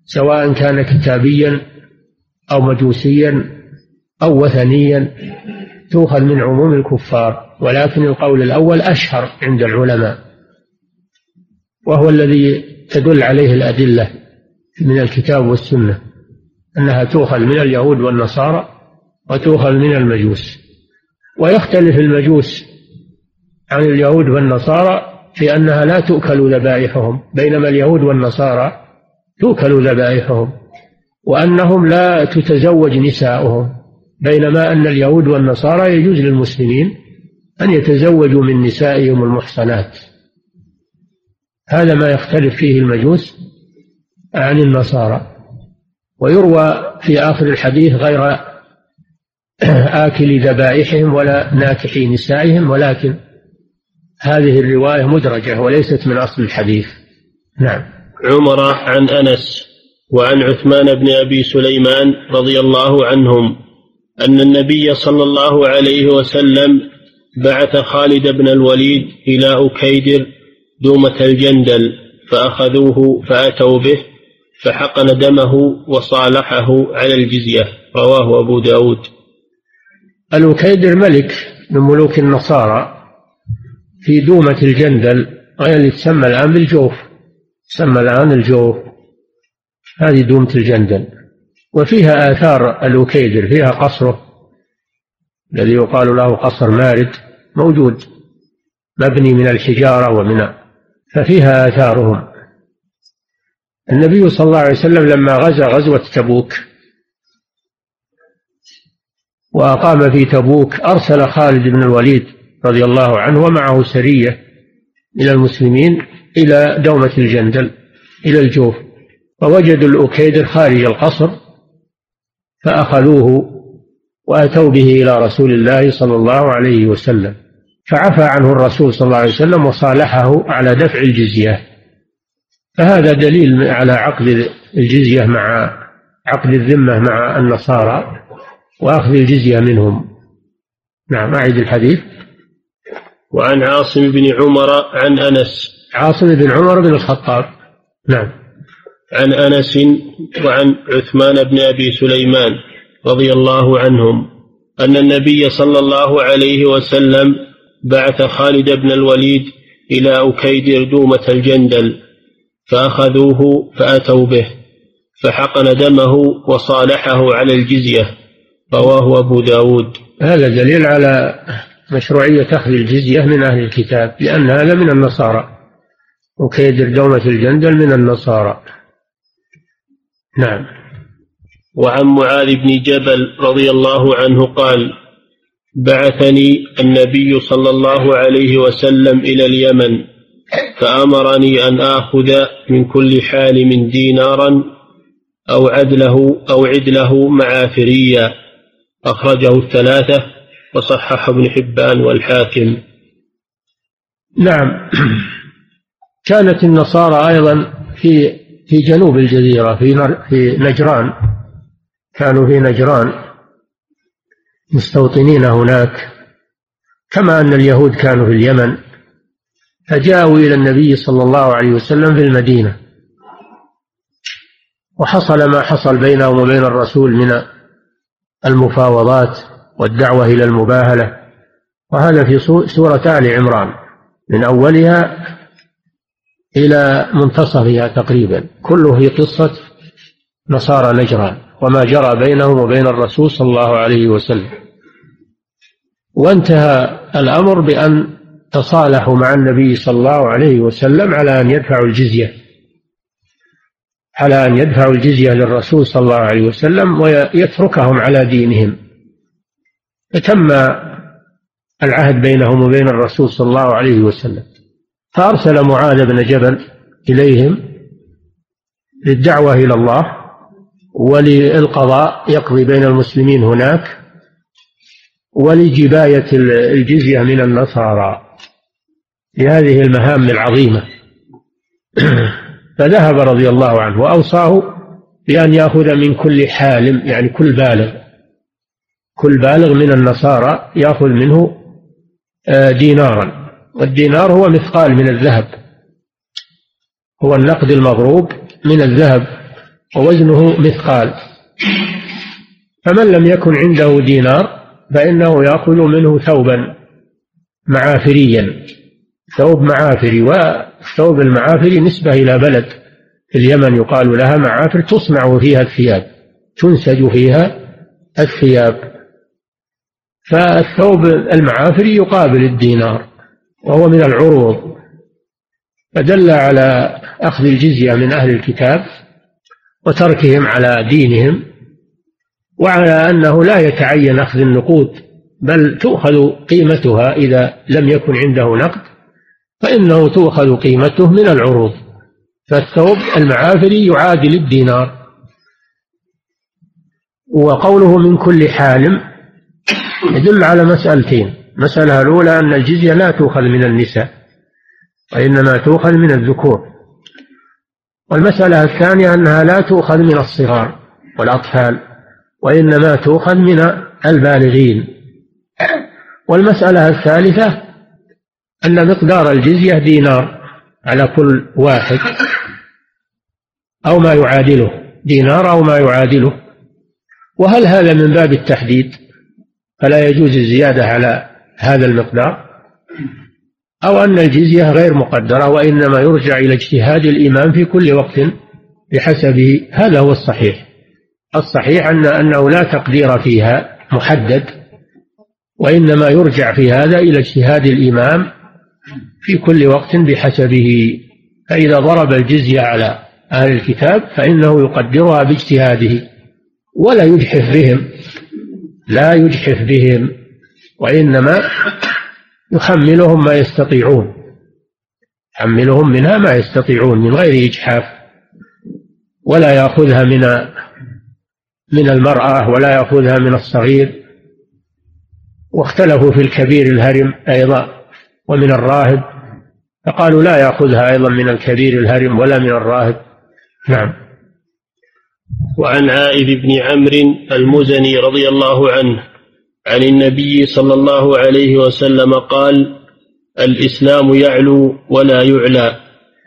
سواء كان كتابيا أو مجوسيا أو وثنيا. تؤخذ من عموم الكفار ولكن القول الأول أشهر عند العلماء وهو الذي تدل عليه الأدلة. من الكتاب والسنة أنها تؤخذ من اليهود والنصارى وتؤخذ من المجوس. ويختلف المجوس عن اليهود والنصارى في أنها لا تؤكل ذبائحهم بينما اليهود والنصارى تؤكل ذبائحهم وأنهم لا تتزوج نساؤهم بينما أن اليهود والنصارى يجوز للمسلمين أن يتزوجوا من نسائهم المحصنات. هذا ما يختلف فيه المجوس عن النصارى. ويروى في آخر الحديث غير آكل ذبائحهم ولا ناكحي نسائهم ولكن هذه الرواية مدرجة وليست من أصل الحديث. نعم. عمر عن أنس وعن عثمان بن أبي سليمان رضي الله عنهم أن النبي صلى الله عليه وسلم بعث خالد بن الوليد إلى أكيدر دومة الجندل فأخذوه فأتوا به فحقن دمه وصالحه على الجزية. رواه أبو داود. الأكيدر ملك من ملوك النصارى في دومة الجندل وهي اللي تسمى الآن بالجوف. تسمى الآن الجوف. هذه دومة الجندل. وفيها آثار الأكيدر فيها قصره. الذي يقال له قصر مارد موجود مبني من الحجارة ومن ففيها آثارهم. النبي صلى الله عليه وسلم لما غزا غزوة تبوك وأقام في تبوك أرسل خالد بن الوليد رضي الله عنه ومعه سرية من المسلمين إلى دومة الجندل إلى الجوف فوجدوا الأكيدر خارج القصر فأخذوه وأتوا به إلى رسول الله صلى الله عليه وسلم فعفى عنه الرسول صلى الله عليه وسلم وصالحه على دفع الجزية. فهذا دليل على عقد الجزية مع عقد الذمة مع النصارى وأخذ الجزية منهم. نعم أعد الحديث. وعن عاصم بن عمر عن أنس. عاصم بن عمر بن الخطاب. نعم. عن أنس وعن عثمان بن أبي سليمان رضي الله عنهم أن النبي صلى الله عليه وسلم بعث خالد بن الوليد إلى أكيدر دومة الجندل. فأخذوه فأتوا به فحقن دمه وصالحه على الجزية رواه أبو داود. هذا دليل على مشروعية أخذ الجزية من أهل الكتاب لأن هذا من النصارى وكيدر دومة الجندل من النصارى. نعم. وعن معاذ بن جبل رضي الله عنه قال بعثني النبي صلى الله عليه وسلم إلى اليمن فأمرني أن آخذ من كل حالم دينارا أو عدله أو عدله معافريا. أخرجه الثلاثة وصحح ابن حبان والحاكم. نعم. كانت النصارى أيضا في في جنوب الجزيرة في في نجران. كانوا في نجران. مستوطنين هناك. كما أن اليهود كانوا في اليمن. فجاءوا إلى النبي صلى الله عليه وسلم في المدينة. وحصل ما حصل بينهم وبين الرسول من المفاوضات والدعوة إلى المباهلة. وهذا في سورة آل عمران. من أولها إلى منتصفها تقريبا. كله في قصة نصارى نجران وما جرى بينهم وبين الرسول صلى الله عليه وسلم. وانتهى الأمر بأن تصالحوا مع النبي صلى الله عليه وسلم على أن يدفعوا الجزية على أن يدفعوا الجزية للرسول صلى الله عليه وسلم ويتركهم على دينهم. فتم العهد بينهم وبين الرسول صلى الله عليه وسلم. فأرسل معاذ بن جبل إليهم للدعوة إلى الله وللقضاء يقضي بين المسلمين هناك ولجباية الجزية من النصارى. لهذه المهام العظيمة. فذهب رضي الله عنه وأوصاه بأن يأخذ من كل حالم يعني كل بالغ. كل بالغ من النصارى يأخذ منه آه، دينارا. والدينار هو مثقال من الذهب. هو النقد المضروب من الذهب ووزنه مثقال. فمن لم يكن عنده دينار فإنه يأخذ منه ثوبا معافريا. ثوب معافري والثوب المعافري نسبة إلى بلد في اليمن يقال لها معافر تصنع فيها الثياب تنسج فيها الثياب. فالثوب المعافري يقابل الدينار وهو من العروض. فدل على أخذ الجزية من أهل الكتاب وتركهم على دينهم وعلى أنه لا يتعين أخذ النقود بل تؤخذ قيمتها إذا لم يكن عنده نقد. فإنه تؤخذ قيمته من العروض فالثوب المعافري يعادل الدينار وقوله من كل حالم يدل على مسألتين. المسألة الأولى أن الجزية لا تؤخذ من النساء وإنما تؤخذ من الذكور. والمسألة الثانية أنها لا تؤخذ من الصغار والأطفال وإنما تؤخذ من البالغين. والمسألة الثالثة أن مقدار الجزية دينار على كل واحد أو ما يعادله دينار أو ما يعادله. وهل هذا من باب التحديد؟ فلا يجوز الزيادة على هذا المقدار. أو أن الجزية غير مقدرة وإنما يرجع إلى اجتهاد الإمام في كل وقت بحسبه. هذا هو الصحيح. الصحيح أن أنه لا تقدير فيها محدد وإنما يرجع في هذا إلى اجتهاد الإمام في كل وقت بحسبه. فإذا ضرب الجزية على أهل الكتاب فإنه يقدرها باجتهاده ولا يجحف بهم لا يجحف بهم وإنما يحملهم ما يستطيعون. يحملهم منها ما يستطيعون من غير إجحاف ولا يأخذها من من المرأة ولا يأخذها من الصغير. واختلفوا في الكبير الهرم أيضا ومن الراهب. فقالوا لا يأخذها أيضا من الكبير الهرم ولا من الراهب. نعم. وعن عائذ بن عمرو المزني رضي الله عنه عن النبي صلى الله عليه وسلم قال الإسلام يعلو ولا يعلى.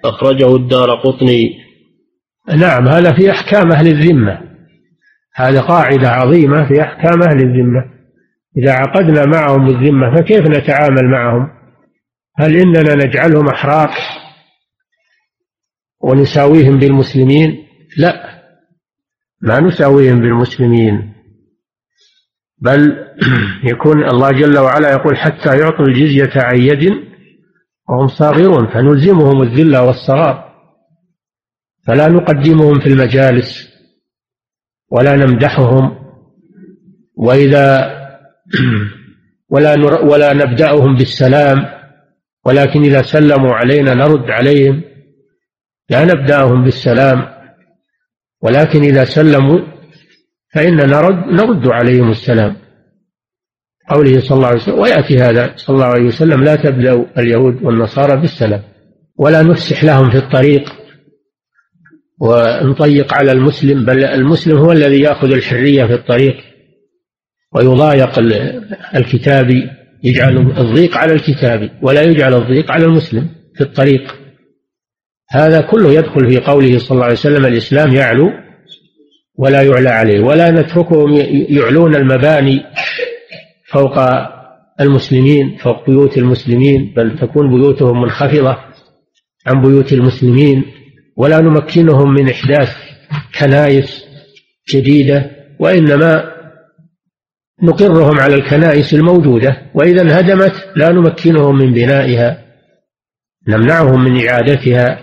أخرجه الدار قطني. نعم هذا في أحكام أهل الذمة. هذا قاعدة عظيمة في أحكام أهل الذمة. إذا عقدنا معهم الذمة فكيف نتعامل معهم؟ هل إننا نجعلهم أحرار ونساويهم بالمسلمين؟ لا ما نساويهم بالمسلمين بل يكون الله جل وعلا يقول حتى يعطوا الجزية عن يد وهم صاغرون فنلزمهم الذل والصغار فلا نقدمهم في المجالس ولا نمدحهم وإذا ولا ولا نبدأهم بالسلام ولكن إذا سلموا علينا نرد عليهم لا نبدأهم بالسلام ولكن إذا سلموا فإننا نرد, نرد عليهم السلام. قوله صلى الله عليه وسلم ويأتي هذا صلى الله عليه وسلم لا تبدأ اليهود والنصارى بالسلام ولا نفسح لهم في الطريق ونضيق على المسلم بل المسلم هو الذي يأخذ الحرية في الطريق ويضايق الكتابي. يجعل الضيق على الكتابي ولا يجعل الضيق على المسلم في الطريق. هذا كله يدخل في قوله صلى الله عليه وسلم الإسلام يعلو ولا يعلى عليه ولا نتركهم يعلون المباني فوق المسلمين فوق بيوت المسلمين بل تكون بيوتهم منخفضة عن بيوت المسلمين. ولا نمكنهم من إحداث كنائس جديدة وإنما نقرهم على الكنائس الموجودة وإذا انهدمت لا نمكنهم من بنائها نمنعهم من إعادتها.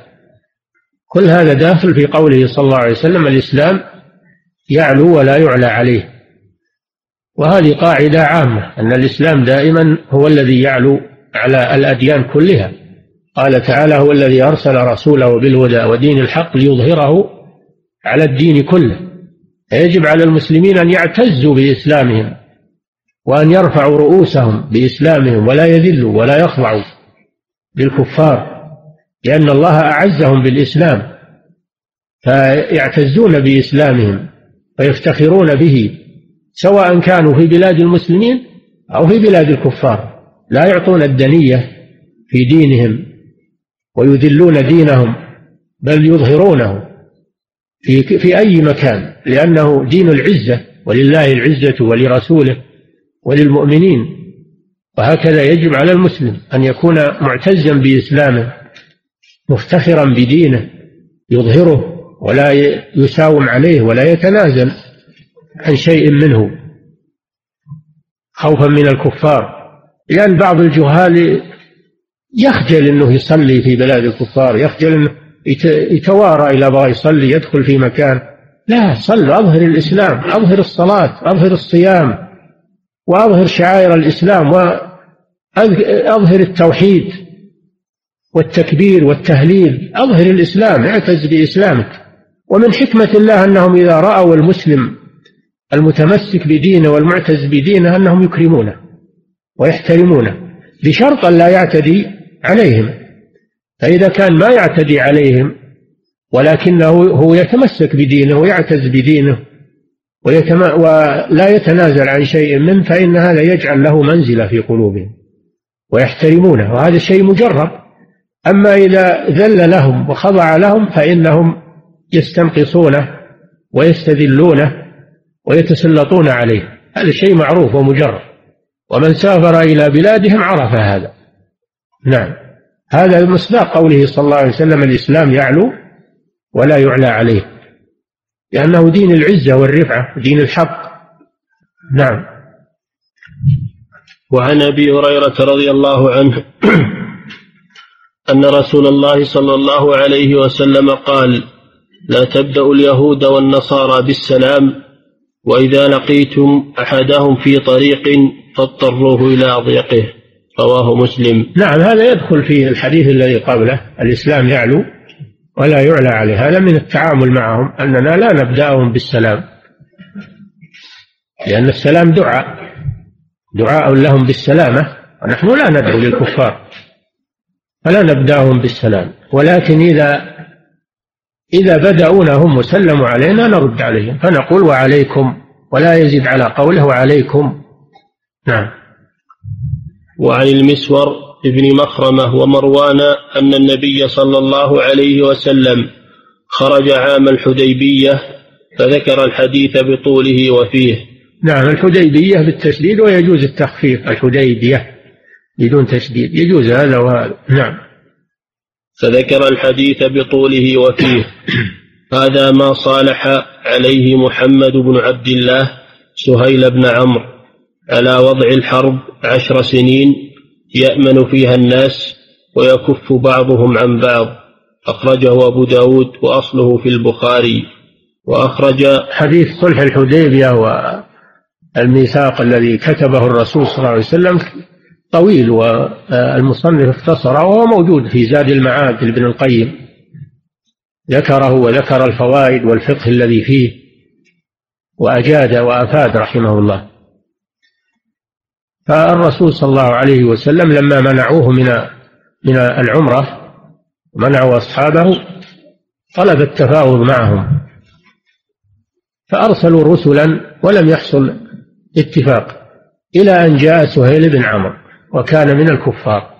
كل هذا داخل في قوله صلى الله عليه وسلم الإسلام يعلو ولا يعلى عليه. وهذه قاعدة عامة أن الإسلام دائما هو الذي يعلو على الأديان كلها. قال تعالى هو الذي أرسل رسوله بالهدى ودين الحق ليظهره على الدين كله. يجب على المسلمين أن يعتزوا بإسلامهم. وأن يرفعوا رؤوسهم بإسلامهم ولا يذلوا ولا يخضعوا للكفار لأن الله أعزهم بالإسلام فيعتزون بإسلامهم ويفتخرون به سواء كانوا في بلاد المسلمين أو في بلاد الكفار لا يعطون الدنية في دينهم ويذلون دينهم بل يظهرونه في في أي مكان لأنه دين العزة ولله العزة ولرسوله. وللمؤمنين. وهكذا يجب على المسلم أن يكون معتزا بإسلامه مفتخرا بدينه يظهره ولا يساوم عليه ولا يتنازل عن شيء منه. خوفا من الكفار. لأن بعض الجهال يخجل أنه يصلي في بلاد الكفار يخجل أنه يتوارى إذا بغى يصلي يدخل في مكان. لا صل أظهر الإسلام أظهر الصلاة أظهر الصيام. وأظهر شعائر الإسلام وأظهر التوحيد والتكبير والتهليل. أظهر الإسلام اعتز بإسلامك. ومن حكمة الله أنهم إذا رأوا المسلم المتمسك بدينه والمعتز بدينه أنهم يكرمونه ويحترمونه بشرط أن لا يعتدي عليهم. فإذا كان ما يعتدي عليهم ولكنه هو يتمسك بدينه ويعتز بدينه ويتم... ولا يتنازل عن شيء منه فإن هذا يجعل له منزلة في قلوبهم ويحترمونه وهذا شيء مجرب. أما إذا ذل لهم وخضع لهم فإنهم يستنقصونه ويستذلونه ويتسلطون عليه. هذا شيء معروف ومجرب. ومن سافر إلى بلادهم عرف هذا. نعم. هذا مصداق قوله صلى الله عليه وسلم الإسلام يعلو ولا يعلى عليه. لأنه دين العزة والرفعة دين الحق. نعم. وعن أبي هريرة رضي الله عنه أن رسول الله صلى الله عليه وسلم قال لا تبدأ اليهود والنصارى بالسلام وإذا لقيتم أحدهم في طريق فاضطروه إلى أضيقه رواه مسلم. نعم هذا يدخل في الحديث الذي قبله الإسلام يعلو. ولا يعلى عليه. هذا من التعامل معهم أننا لا نبدأهم بالسلام. لأن السلام دعاء. دعاء لهم بالسلامة. ونحن لا ندعو للكفار. فلا نبدأهم بالسلام. ولكن إذا إذا بدأونا هم وسلموا علينا نرد عليهم. فنقول وعليكم. ولا يزيد على قوله وعليكم. نعم. وعن المسور ابن مخرمة ومروان أن النبي صلى الله عليه وسلم خرج عام الحديبية فذكر الحديث بطوله وفيه. نعم الحديبية بالتشديد ويجوز التخفيف. الحديبية بدون تشديد يجوز هذا وهذا. نعم. فذكر الحديث بطوله وفيه. هذا ما صالح عليه محمد بن عبد الله سهيل بن عمرو على وضع الحرب عشر سنين يأمن فيها الناس ويكف بعضهم عن بعض. أخرجه أبو داود وأصله في البخاري. وأخرج حديث صلح الحديبية والميثاق الذي كتبه الرسول صلى الله عليه وسلم طويل والمصنف اختصره وهو موجود في زاد المعاد لابن القيم. ذكره وذكر الفوائد والفقه الذي فيه وأجاد وأفاد رحمه الله. فالرسول صلى الله عليه وسلم لما منعوه من من العمرة منعوا أصحابه طلب التفاوض معهم. فأرسلوا رسلا ولم يحصل اتفاق إلى أن جاء سهيل بن عمرو وكان من الكفار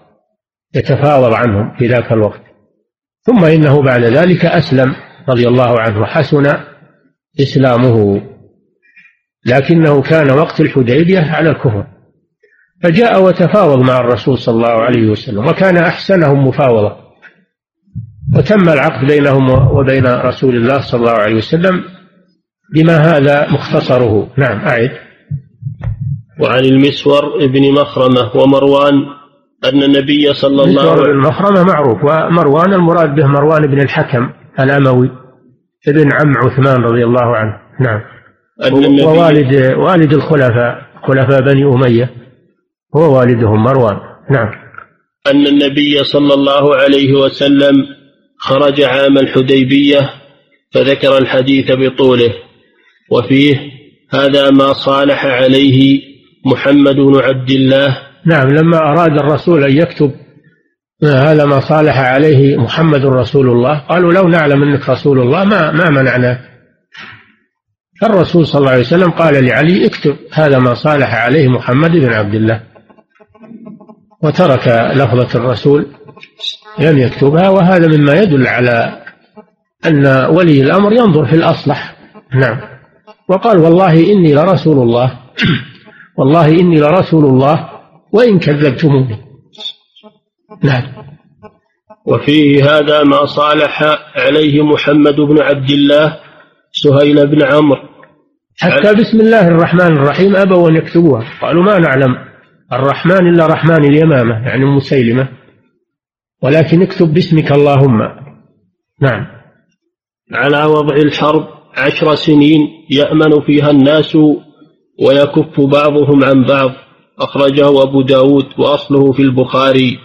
يتفاوض عنهم في ذاك الوقت. ثم إنه بعد ذلك أسلم رضي الله عنه وحسن إسلامه لكنه كان وقت الحديبية على الكفر. فجاء وتفاوض مع الرسول صلى الله عليه وسلم وكان أحسنهم مفاوضة. وتم العقد بينهم وبين رسول الله صلى الله عليه وسلم بما هذا مختصره. نعم أعد. وعن المسور ابن مخرمة ومروان أن النبي صلى الله عليه وسلم مخرمة معروف ومروان المراد به مروان بن الحكم الأموي ابن عم عثمان رضي الله عنه. نعم. أن ووالد والد الخلفاء خلفاء بني أمية. هو والدهم مروان. نعم. أن النبي صلى الله عليه وسلم خرج عام الحديبية فذكر الحديث بطوله وفيه هذا ما صالح عليه محمد بن عبد الله. نعم لما أراد الرسول أن يكتب هذا ما صالح عليه محمد رسول الله قالوا لو نعلم أنك رسول الله ما ما منعناك فالرسول صلى الله عليه وسلم قال لعلي اكتب هذا ما صالح عليه محمد بن عبد الله. وترك لفظة الرسول لم يكتبها وهذا مما يدل على أن ولي الأمر ينظر في الأصلح. نعم. وقال والله إني لرسول الله والله إني لرسول الله وإن كذبتموني. نعم. وفيه هذا ما صالح عليه محمد بن عبد الله سهيل بن عمرو. حتى بسم الله الرحمن الرحيم أبوا أن يكتبوها. قالوا ما نعلم. الرحمن إلا رحمن اليمامة يعني مسيلمة ولكن اكتب باسمك اللهم. نعم. على وضع الحرب عشر سنين يأمن فيها الناس ويكف بعضهم عن بعض. أخرجه أبو داود وأصله في البخاري.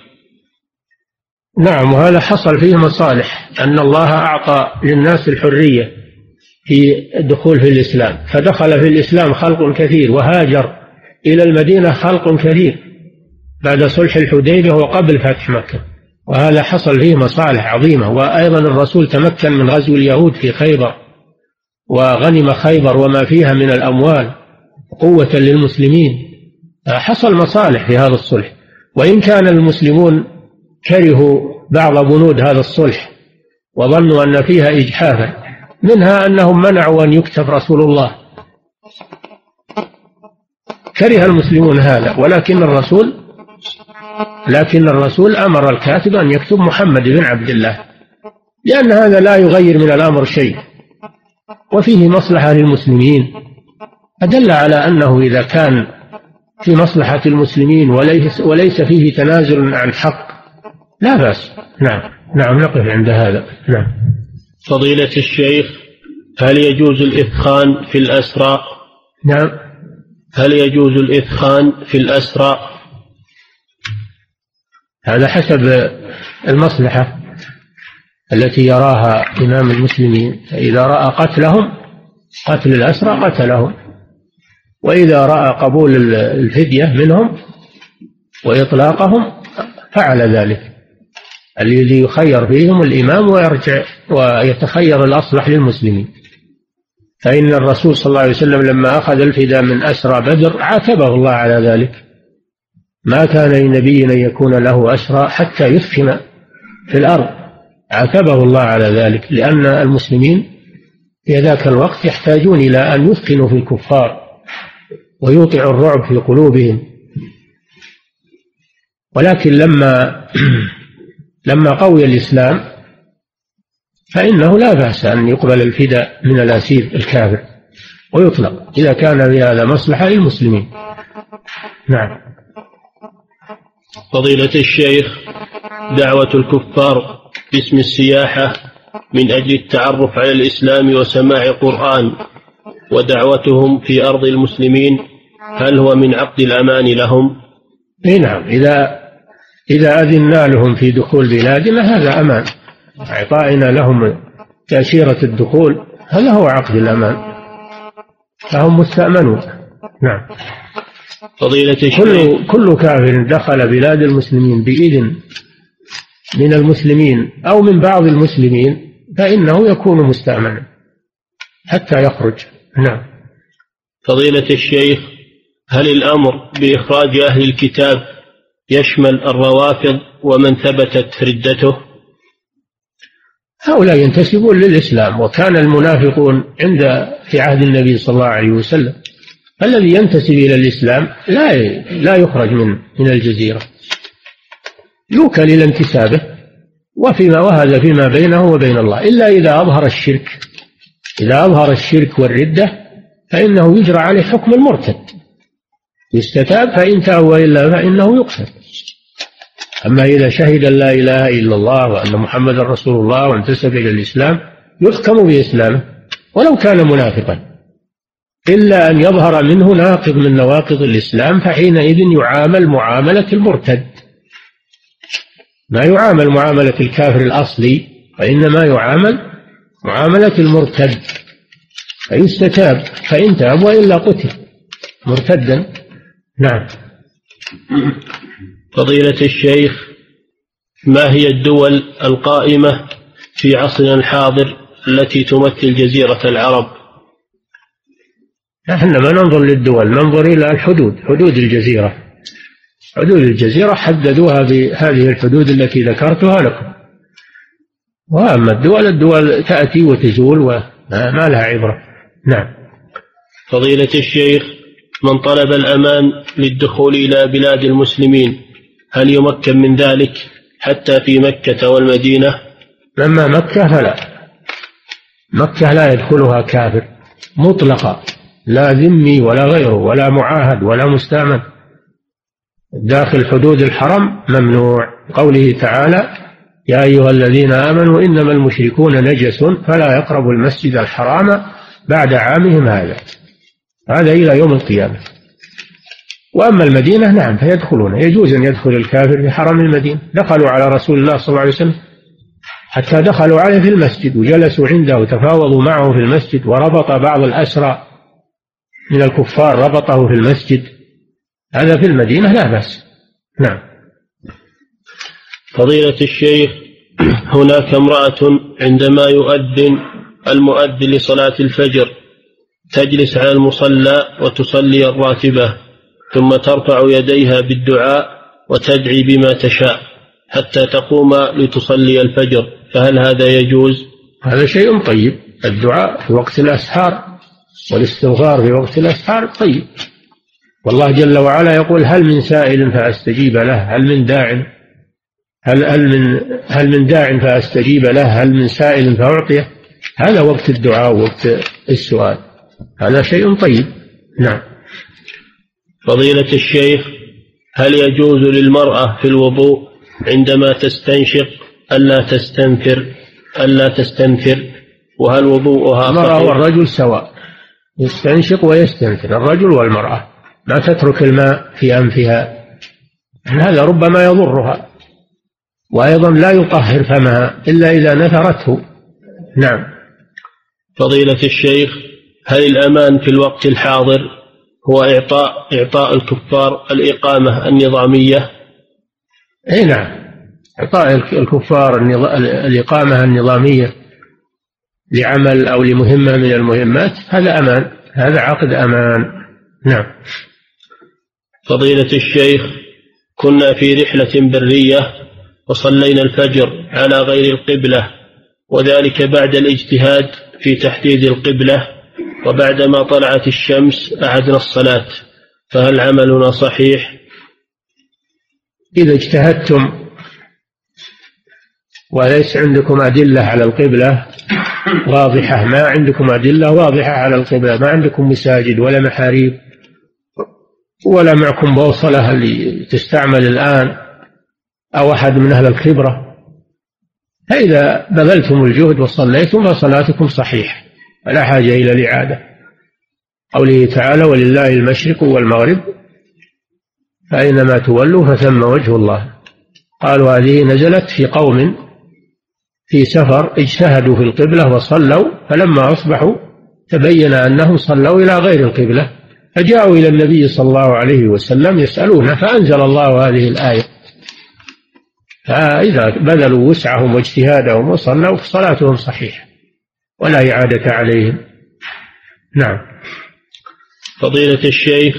نعم وهذا حصل فيه مصالح أن الله أعطى للناس الحرية في الدخول في الإسلام. فدخل في الإسلام خلق كثير وهاجر. إلى المدينة خلق كثير بعد صلح الحديبية وقبل فتح مكة. وهذا حصل فيه مصالح عظيمة. وأيضا الرسول تمكن من غزو اليهود في خيبر وغنم خيبر وما فيها من الأموال قوة للمسلمين. حصل مصالح في هذا الصلح. وإن كان المسلمون كرهوا بعض بنود هذا الصلح وظنوا أن فيها إجحافا منها أنهم منعوا أن يكتب رسول الله. كره المسلمون هذا ولكن الرسول لكن الرسول أمر الكاتب أن يكتب محمد بن عبد الله لأن هذا لا يغير من الأمر شيء وفيه مصلحة للمسلمين أدل على أنه إذا كان في مصلحة المسلمين وليس, وليس فيه تنازل عن حق لا بأس. نعم. نعم نقف عند هذا. نعم. فضيلة الشيخ هل يجوز الإثخان في الأسرى نعم. هل يجوز الإثخان في الأسرى؟ هذا حسب المصلحة التي يراها إمام المسلمين فإذا رأى قتلهم قتل الأسرى قتلهم. وإذا رأى قبول الفدية منهم وإطلاقهم فعل ذلك. الذي يخير فيهم الإمام ويرجع ويتخير الأصلح للمسلمين. فإن الرسول صلى الله عليه وسلم لما أخذ الفداء من أسرى بدر عاتبه الله على ذلك. ما كان لنبي أن يكون له أسرى حتى يثخن في الأرض. عاتبه الله على ذلك لأن المسلمين في ذاك الوقت يحتاجون إلى أن يثخنوا في الكفار ويوقعوا الرعب في قلوبهم. ولكن لما لما قوي الإسلام فإنه لا بأس أن يقبل الفداء من الأسير الكافر ويطلق إذا كان في هذا مصلحة للمسلمين. نعم. فضيلة الشيخ دعوة الكفار باسم السياحة من أجل التعرف على الإسلام وسماع قرآن ودعوتهم في أرض المسلمين هل هو من عقد الأمان لهم؟ اي نعم إذا إذا أذنا لهم في دخول بلادنا هذا أمان. إعطائنا لهم تأشيرة الدخول هذا هو عقد الأمان. فهم مستأمنون. نعم. فضيلة الشيخ. كل كل كافر دخل بلاد المسلمين بإذن من المسلمين أو من بعض المسلمين فإنه يكون مستأمنا حتى يخرج. نعم. فضيلة الشيخ هل الأمر بإخراج أهل الكتاب يشمل الروافض ومن ثبتت ردته؟ هؤلاء ينتسبون للإسلام وكان المنافقون عند في عهد النبي صلى الله عليه وسلم. الذي ينتسب إلى الإسلام لا لا يخرج من من الجزيرة. يوكل إلى انتسابه وفيما وهذا فيما بينه وبين الله. إلا إذا أظهر الشرك إذا أظهر الشرك والردة فإنه يجرى عليه حكم المرتد. يستتاب فإن تاب وإلا فإنه يقتل أما إذا شهد أن لا إله إلا الله وأن محمدا رسول الله وانتسب إلى الإسلام يحكم بإسلامه ولو كان منافقا. إلا أن يظهر منه ناقض من نواقض الإسلام فحينئذ يعامل معاملة المرتد. ما يعامل معاملة الكافر الأصلي وإنما يعامل معاملة المرتد. فيستتاب فإن تاب وإلا قتل. مرتدا. نعم. فضيلة الشيخ ما هي الدول القائمة في عصرنا الحاضر التي تمثل جزيرة العرب؟ إحنا ما ننظر للدول ننظر إلى الحدود حدود الجزيرة. حدود الجزيرة حددوها بهذه الحدود التي ذكرتها لكم. وأما الدول الدول تأتي وتزول وما لها عبرة. نعم. فضيلة الشيخ من طلب الأمان للدخول إلى بلاد المسلمين هل يمكن من ذلك حتى في مكة والمدينة؟ أما مكة فلا. مكة لا يدخلها كافر مطلقا. لا ذمي ولا غيره ولا معاهد ولا مستعمل داخل حدود الحرم ممنوع. قوله تعالى يا أيها الذين آمنوا إنما المشركون نجس فلا يقربوا المسجد الحرام بعد عامهم هذا. هذا إلى يوم القيامة. وأما المدينة نعم فيدخلون. يجوز أن يدخل الكافر في حرم المدينة. دخلوا على رسول الله صلى الله عليه وسلم حتى دخلوا عليه في المسجد وجلسوا عنده وتفاوضوا معه في المسجد وربط بعض الأسرى من الكفار ربطه في المسجد. هذا في المدينة لا بأس. نعم. فضيلة الشيخ هناك امرأة عندما يؤذن المؤذن لصلاة الفجر تجلس على المصلى وتصلي الراتبة. ثم ترفع يديها بالدعاء وتدعي بما تشاء حتى تقوم لتصلي الفجر فهل هذا يجوز؟ هذا شيء طيب. الدعاء في وقت الأسحار والاستغفار في وقت الأسحار طيب. والله جل وعلا يقول هل من سائل فأستجيب له؟ هل من داع؟ هل هل من هل من داع فأستجيب له؟ هل من سائل فأعطيه؟ هذا وقت الدعاء ووقت السؤال. هذا شيء طيب. نعم. فضيلة الشيخ هل يجوز للمرأة في الوضوء عندما تستنشق ألا تستنفر ألا تستنفر؟ وهل وضوءها المرأة والرجل سواء يستنشق ويستنفر الرجل والمرأة. ما تترك الماء في أنفها. هذا ربما يضرها. وأيضا لا يطهر فمها إلا إذا نثرته نعم. فضيلة الشيخ هل الأمان في الوقت الحاضر هو إعطاء إعطاء الكفار الإقامة النظامية؟ أي نعم. إعطاء الكفار الإقامة النظامية لعمل أو لمهمة من المهمات هذا أمان. هذا عقد أمان. نعم. فضيلة الشيخ كنا في رحلة برية وصلينا الفجر على غير القبلة وذلك بعد الاجتهاد في تحديد القبلة. وبعدما طلعت الشمس أعدنا الصلاة فهل عملنا صحيح؟ إذا اجتهدتم وليس عندكم أدلة على القبلة واضحة. ما عندكم أدلة واضحة على القبلة. ما عندكم مساجد ولا محاريب ولا معكم بوصلة اللي تستعمل الآن أو أحد من أهل الخبرة فإذا بذلتم الجهد وصليتم فصلاتكم صحيحة. فلا حاجة إلى الإعادة. قوله تعالى ولله المشرق والمغرب فأينما تولوا فثم وجه الله. قالوا هذه نزلت في قوم في سفر اجتهدوا في القبلة وصلوا فلما أصبحوا تبين أنهم صلوا إلى غير القبلة فجاءوا إلى النبي صلى الله عليه وسلم يسألونه فأنزل الله هذه الآية. فإذا بذلوا وسعهم واجتهادهم وصلوا فصلاتهم صحيحة. ولا إعادة عليهم. نعم. فضيلة الشيخ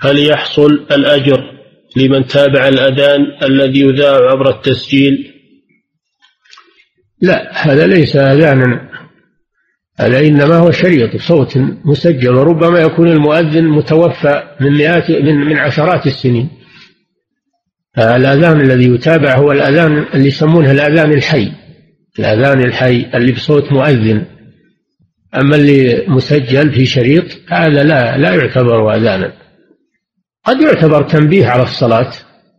هل يحصل الأجر لمن تابع الأذان الذي يذاع عبر التسجيل؟ لا هذا ليس أذانا هذا إنما هو شريط صوت مسجل وربما يكون المؤذن متوفى من مئات من, من عشرات السنين. الأذان الذي يتابع هو الأذان اللي يسمونه الأذان الحي. الأذان الحي اللي بصوت مؤذن. أما اللي مسجل في شريط هذا لا لا يعتبر أذانا. قد يعتبر تنبيه على الصلاة.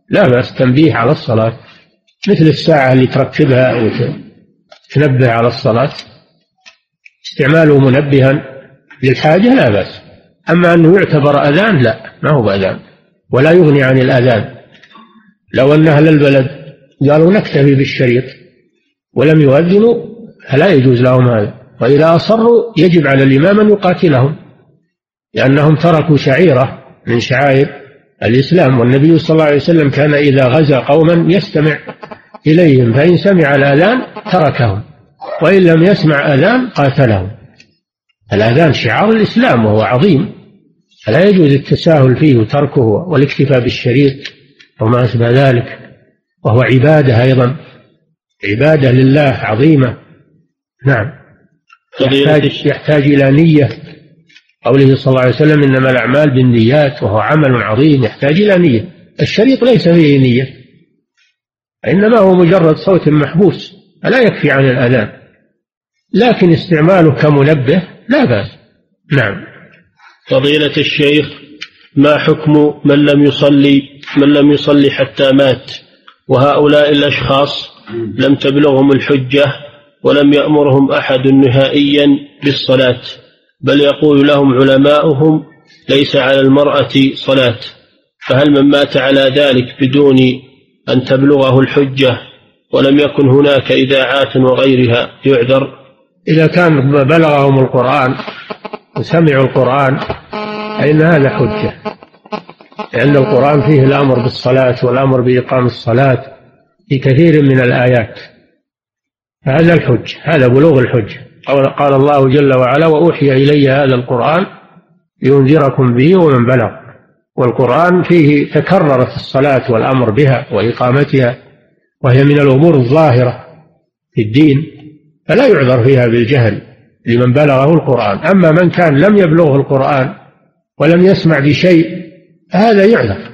لا بأس تنبيه على الصلاة. مثل الساعة اللي تركبها وتنبه على الصلاة. استعماله منبها للحاجة لا بأس. أما أنه يعتبر أذان لا ما هو بأذان. ولا يغني عن الأذان. لو أن أهل البلد قالوا نكتفي بالشريط ولم يؤذنوا فلا يجوز لهم هذا. وإذا أصروا يجب على الإمام أن يقاتلهم لأنهم تركوا شعيرة من شعائر الإسلام. والنبي صلى الله عليه وسلم كان إذا غزا قوما يستمع إليهم فإن سمع الآذان تركهم وإن لم يسمع أذان قاتلهم. الأذان شعار الإسلام وهو عظيم فلا يجوز التساهل فيه وتركه والاكتفاء بالشريط وما أشبه ذلك وهو عبادة أيضا. عبادة لله عظيمة. نعم. يحتاج, يحتاج إلى نية. قوله صلى الله عليه وسلم إنما الأعمال بالنيات وهو عمل عظيم يحتاج إلى نية. الشريط ليس فيه نية. إنما هو مجرد صوت محبوس فلا يكفي عن الأذان. لكن استعماله كمنبه لا بأس. نعم. فضيلة الشيخ ما حكم من لم يصلي من لم يصلي حتى مات؟ وهؤلاء الأشخاص لم تبلغهم الحجة ولم يأمرهم أحد نهائيا بالصلاة بل يقول لهم علماؤهم ليس على المرأة صلاة فهل من مات على ذلك بدون أن تبلغه الحجة ولم يكن هناك إذاعات وغيرها يعذر؟ إذا كان بلغهم القرآن وسمعوا القرآن فإن هذا حجة لأن القرآن فيه الأمر بالصلاة والأمر بإقام الصلاة. في كثير من الآيات. هذا الحج هذا بلوغ الحج. قال الله جل وعلا وأوحي إلي هذا القرآن لينذركم به ومن بلغ. والقرآن فيه تكررت الصلاة والأمر بها وإقامتها وهي من الأمور الظاهرة في الدين فلا يعذر فيها بالجهل لمن بلغه القرآن. أما من كان لم يبلغه القرآن ولم يسمع بشيء هذا يعذر.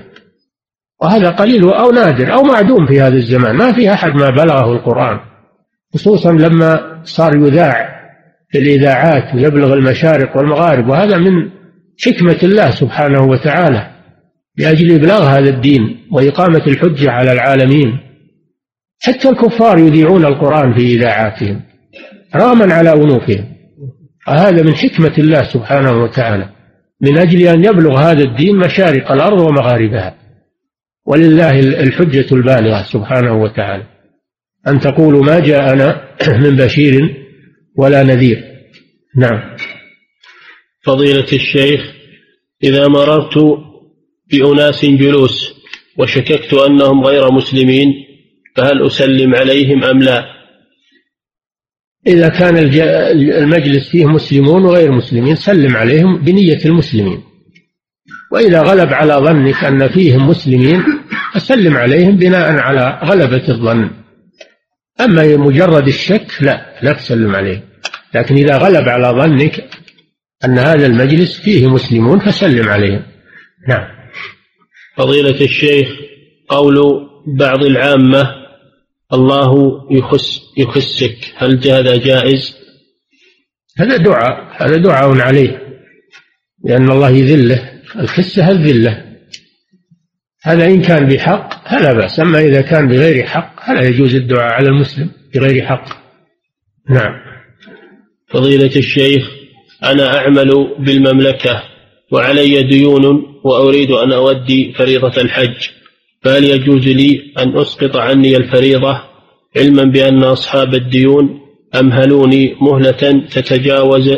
وهذا قليل أو نادر أو معدوم في هذا الزمان. ما في أحد ما بلغه القرآن خصوصا لما صار يذاع في الإذاعات ويبلغ المشارق والمغارب وهذا من حكمة الله سبحانه وتعالى لأجل إبلاغ هذا الدين وإقامة الحجة على العالمين. حتى الكفار يذيعون القرآن في إذاعاتهم رغما على أنوفهم. هذا من حكمة الله سبحانه وتعالى من أجل أن يبلغ هذا الدين مشارق الأرض ومغاربها. ولله الحجة البالغة سبحانه وتعالى. أن تقولوا ما جاءنا من بشير ولا نذير. نعم. فضيلة الشيخ إذا مررت بأناس جلوس وشككت أنهم غير مسلمين فهل أسلم عليهم أم لا؟ إذا كان المجلس فيه مسلمون وغير مسلمين سلم عليهم بنية المسلمين. وإذا غلب على ظنك أن فيهم مسلمين فسلم عليهم بناء على غلبة الظن. أما مجرد الشك لا لا تسلم عليه. لكن إذا غلب على ظنك أن هذا المجلس فيه مسلمون فسلم عليهم. نعم. فضيلة الشيخ قول بعض العامة الله يخس يخسك هل هذا جائز؟ هذا دعاء هذا دعاء عليه لأن الله يذله. الخسة الذلة هذا إن كان بحق فلا بأس أما إذا كان بغير حق فلا يجوز الدعاء على المسلم بغير حق. نعم. فضيلة الشيخ أنا أعمل بالمملكة وعلي ديون وأريد أن أودي فريضة الحج. فهل يجوز لي أن أسقط عني الفريضة علما بأن أصحاب الديون أمهلوني مهلة تتجاوز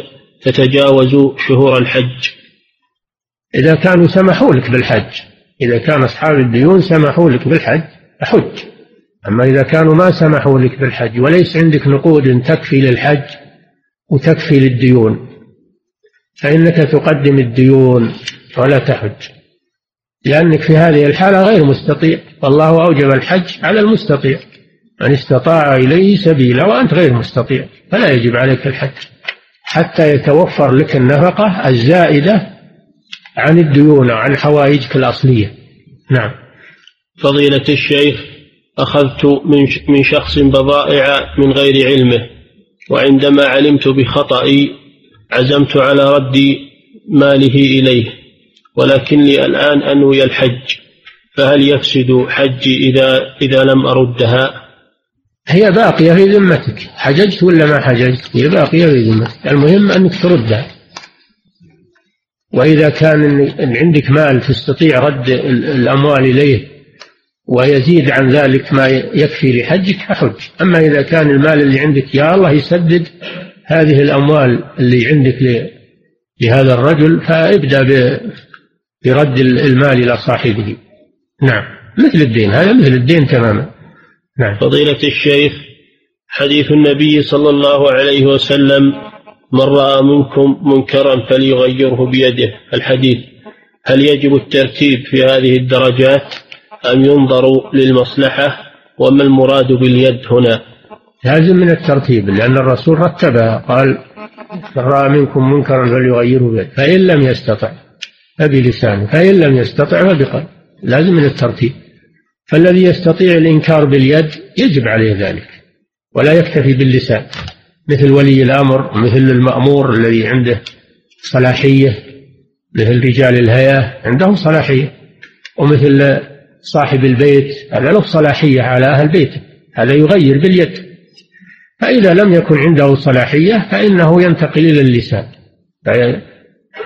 تتجاوز شهور الحج؟ إذا كانوا سمحوا لك بالحج إذا كان أصحاب الديون سمحوا لك بالحج أحج أما إذا كانوا ما سمحوا لك بالحج وليس عندك نقود تكفي للحج وتكفي للديون فإنك تقدم الديون ولا تحج. لأنك في هذه الحالة غير مستطيع. والله أوجب الحج على المستطيع. من استطاع إليه سبيلا وأنت غير مستطيع فلا يجب عليك الحج. حتى يتوفر لك النفقة الزائدة عن الديون وعن حوائجك الأصلية. نعم. فضيلة الشيخ أخذت من من شخص بضائع من غير علمه وعندما علمت بخطئي عزمت على رد ماله إليه ولكني الآن أنوي الحج فهل يفسد حجي إذا إذا لم أردها؟ هي باقية في ذمتك حججت ولا ما حججت؟ هي باقية في ذمتك المهم أنك تردها. وإذا كان عندك مال تستطيع رد الأموال إليه ويزيد عن ذلك ما يكفي لحجك فحج أما إذا كان المال اللي عندك يا الله يسدد هذه الأموال اللي عندك لهذا الرجل فابدأ برد المال إلى صاحبه. نعم. مثل الدين هذا مثل الدين تماما. نعم. فضيلة الشيخ حديث النبي صلى الله عليه وسلم من رأى منكم منكرا فليغيره بيده. الحديث هل يجب الترتيب في هذه الدرجات أم ينظر للمصلحة وما المراد باليد هنا؟ لازم من الترتيب لأن الرسول رتبها قال من رأى منكم منكرا فليغيره بيده. فإن لم يستطع فبلسانه فإن لم يستطع فبقلبه لازم من الترتيب. فالذي يستطيع الإنكار باليد يجب عليه ذلك ولا يكتفي باللسان. مثل ولي الأمر مثل المأمور الذي عنده صلاحية مثل رجال الهيئة عندهم صلاحية ومثل صاحب البيت هذا له صلاحية على أهل بيته هذا يغير باليد. فإذا لم يكن عنده صلاحية فإنه ينتقل إلى اللسان.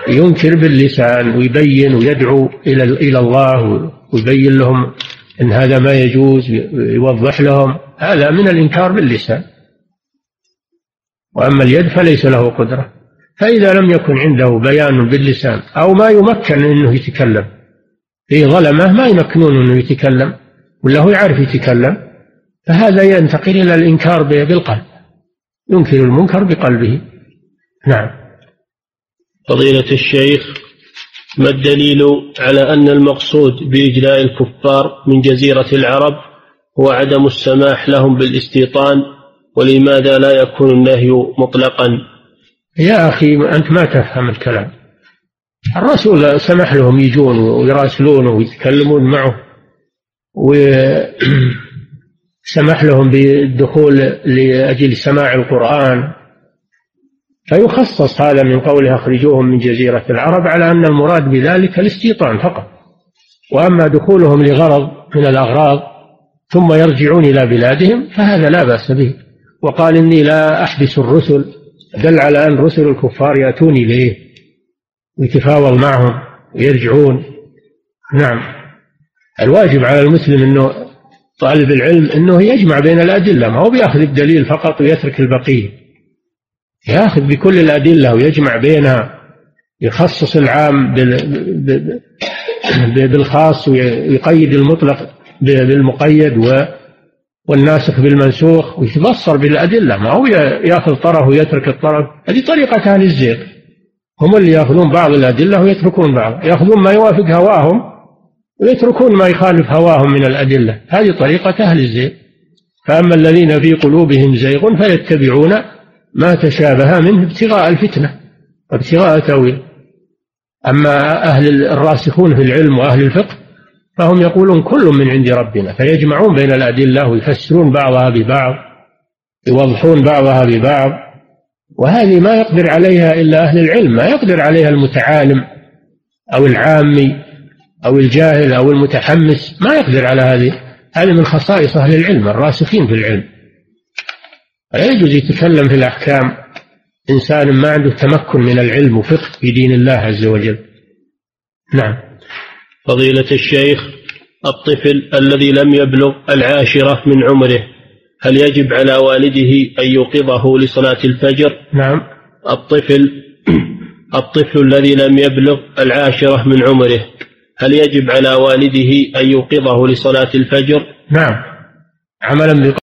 ينكر باللسان ويبين ويدعو إلى إلى الله ويبين لهم أن هذا ما يجوز يوضح لهم هذا من الإنكار باللسان. وأما اليد فليس له قدرة. فإذا لم يكن عنده بيان باللسان أو ما يمكن أنه يتكلم في ظلمة ما يمكنون أنه يتكلم ولا هو يعرف يتكلم فهذا ينتقل إلى الإنكار بالقلب. ينكر المنكر بقلبه. نعم. فضيلة الشيخ ما الدليل على أن المقصود بإجلاء الكفار من جزيرة العرب هو عدم السماح لهم بالاستيطان ولماذا لا يكون النهي مطلقا؟ يا أخي أنت ما تفهم الكلام. الرسول سمح لهم يجون ويراسلونه ويتكلمون معه وسمح لهم بالدخول لأجل سماع القرآن. فيخصص هذا من قوله أخرجوهم من جزيرة العرب على أن المراد بذلك الاستيطان فقط. وأما دخولهم لغرض من الأغراض ثم يرجعون إلى بلادهم فهذا لا بأس به. وقال إني لا أحبس الرسل دل على أن رسل الكفار يأتون إليه ويتفاوض معهم ويرجعون. نعم. الواجب على المسلم أنه طالب العلم أنه يجمع بين الأدلة ما هو بيأخذ الدليل فقط ويترك البقية. يأخذ بكل الأدلة ويجمع بينها يخصص العام بالخاص ويقيد المطلق بالمقيد والناسخ بالمنسوخ ويتبصر بالأدلة. ما هو يأخذ طرف ويترك الطرف هذه طريقة أهل الزيغ هم اللي يأخذون بعض الأدلة ويتركون بعض. يأخذون ما يوافق هواهم ويتركون ما يخالف هواهم من الأدلة. هذه طريقة أهل الزيغ فأما الذين في قلوبهم زيغ فيتبعون ما تشابه منه ابتغاء الفتنة وابتغاء تأويل أما أهل الراسخون في العلم وأهل الفقه فهم يقولون كل من عند ربنا فيجمعون بين الأدلة ويفسرون بعضها ببعض يوضحون بعضها ببعض وهذه ما يقدر عليها إلا أهل العلم ما يقدر عليها المتعالم أو العامي أو الجاهل أو المتحمس ما يقدر على هذه. هذه من خصائص أهل العلم الراسخين في العلم. لا يجوز يتكلم في الأحكام. إنسان ما عنده تمكن من العلم وفقه في دين الله عز وجل. نعم. فضيلة الشيخ الطفل الذي لم يبلغ العاشرة من عمره هل يجب على والده أن يوقظه لصلاة الفجر؟ نعم الطفل الطفل الذي لم يبلغ العاشرة من عمره هل يجب على والده أن يوقظه لصلاة الفجر؟ نعم عملا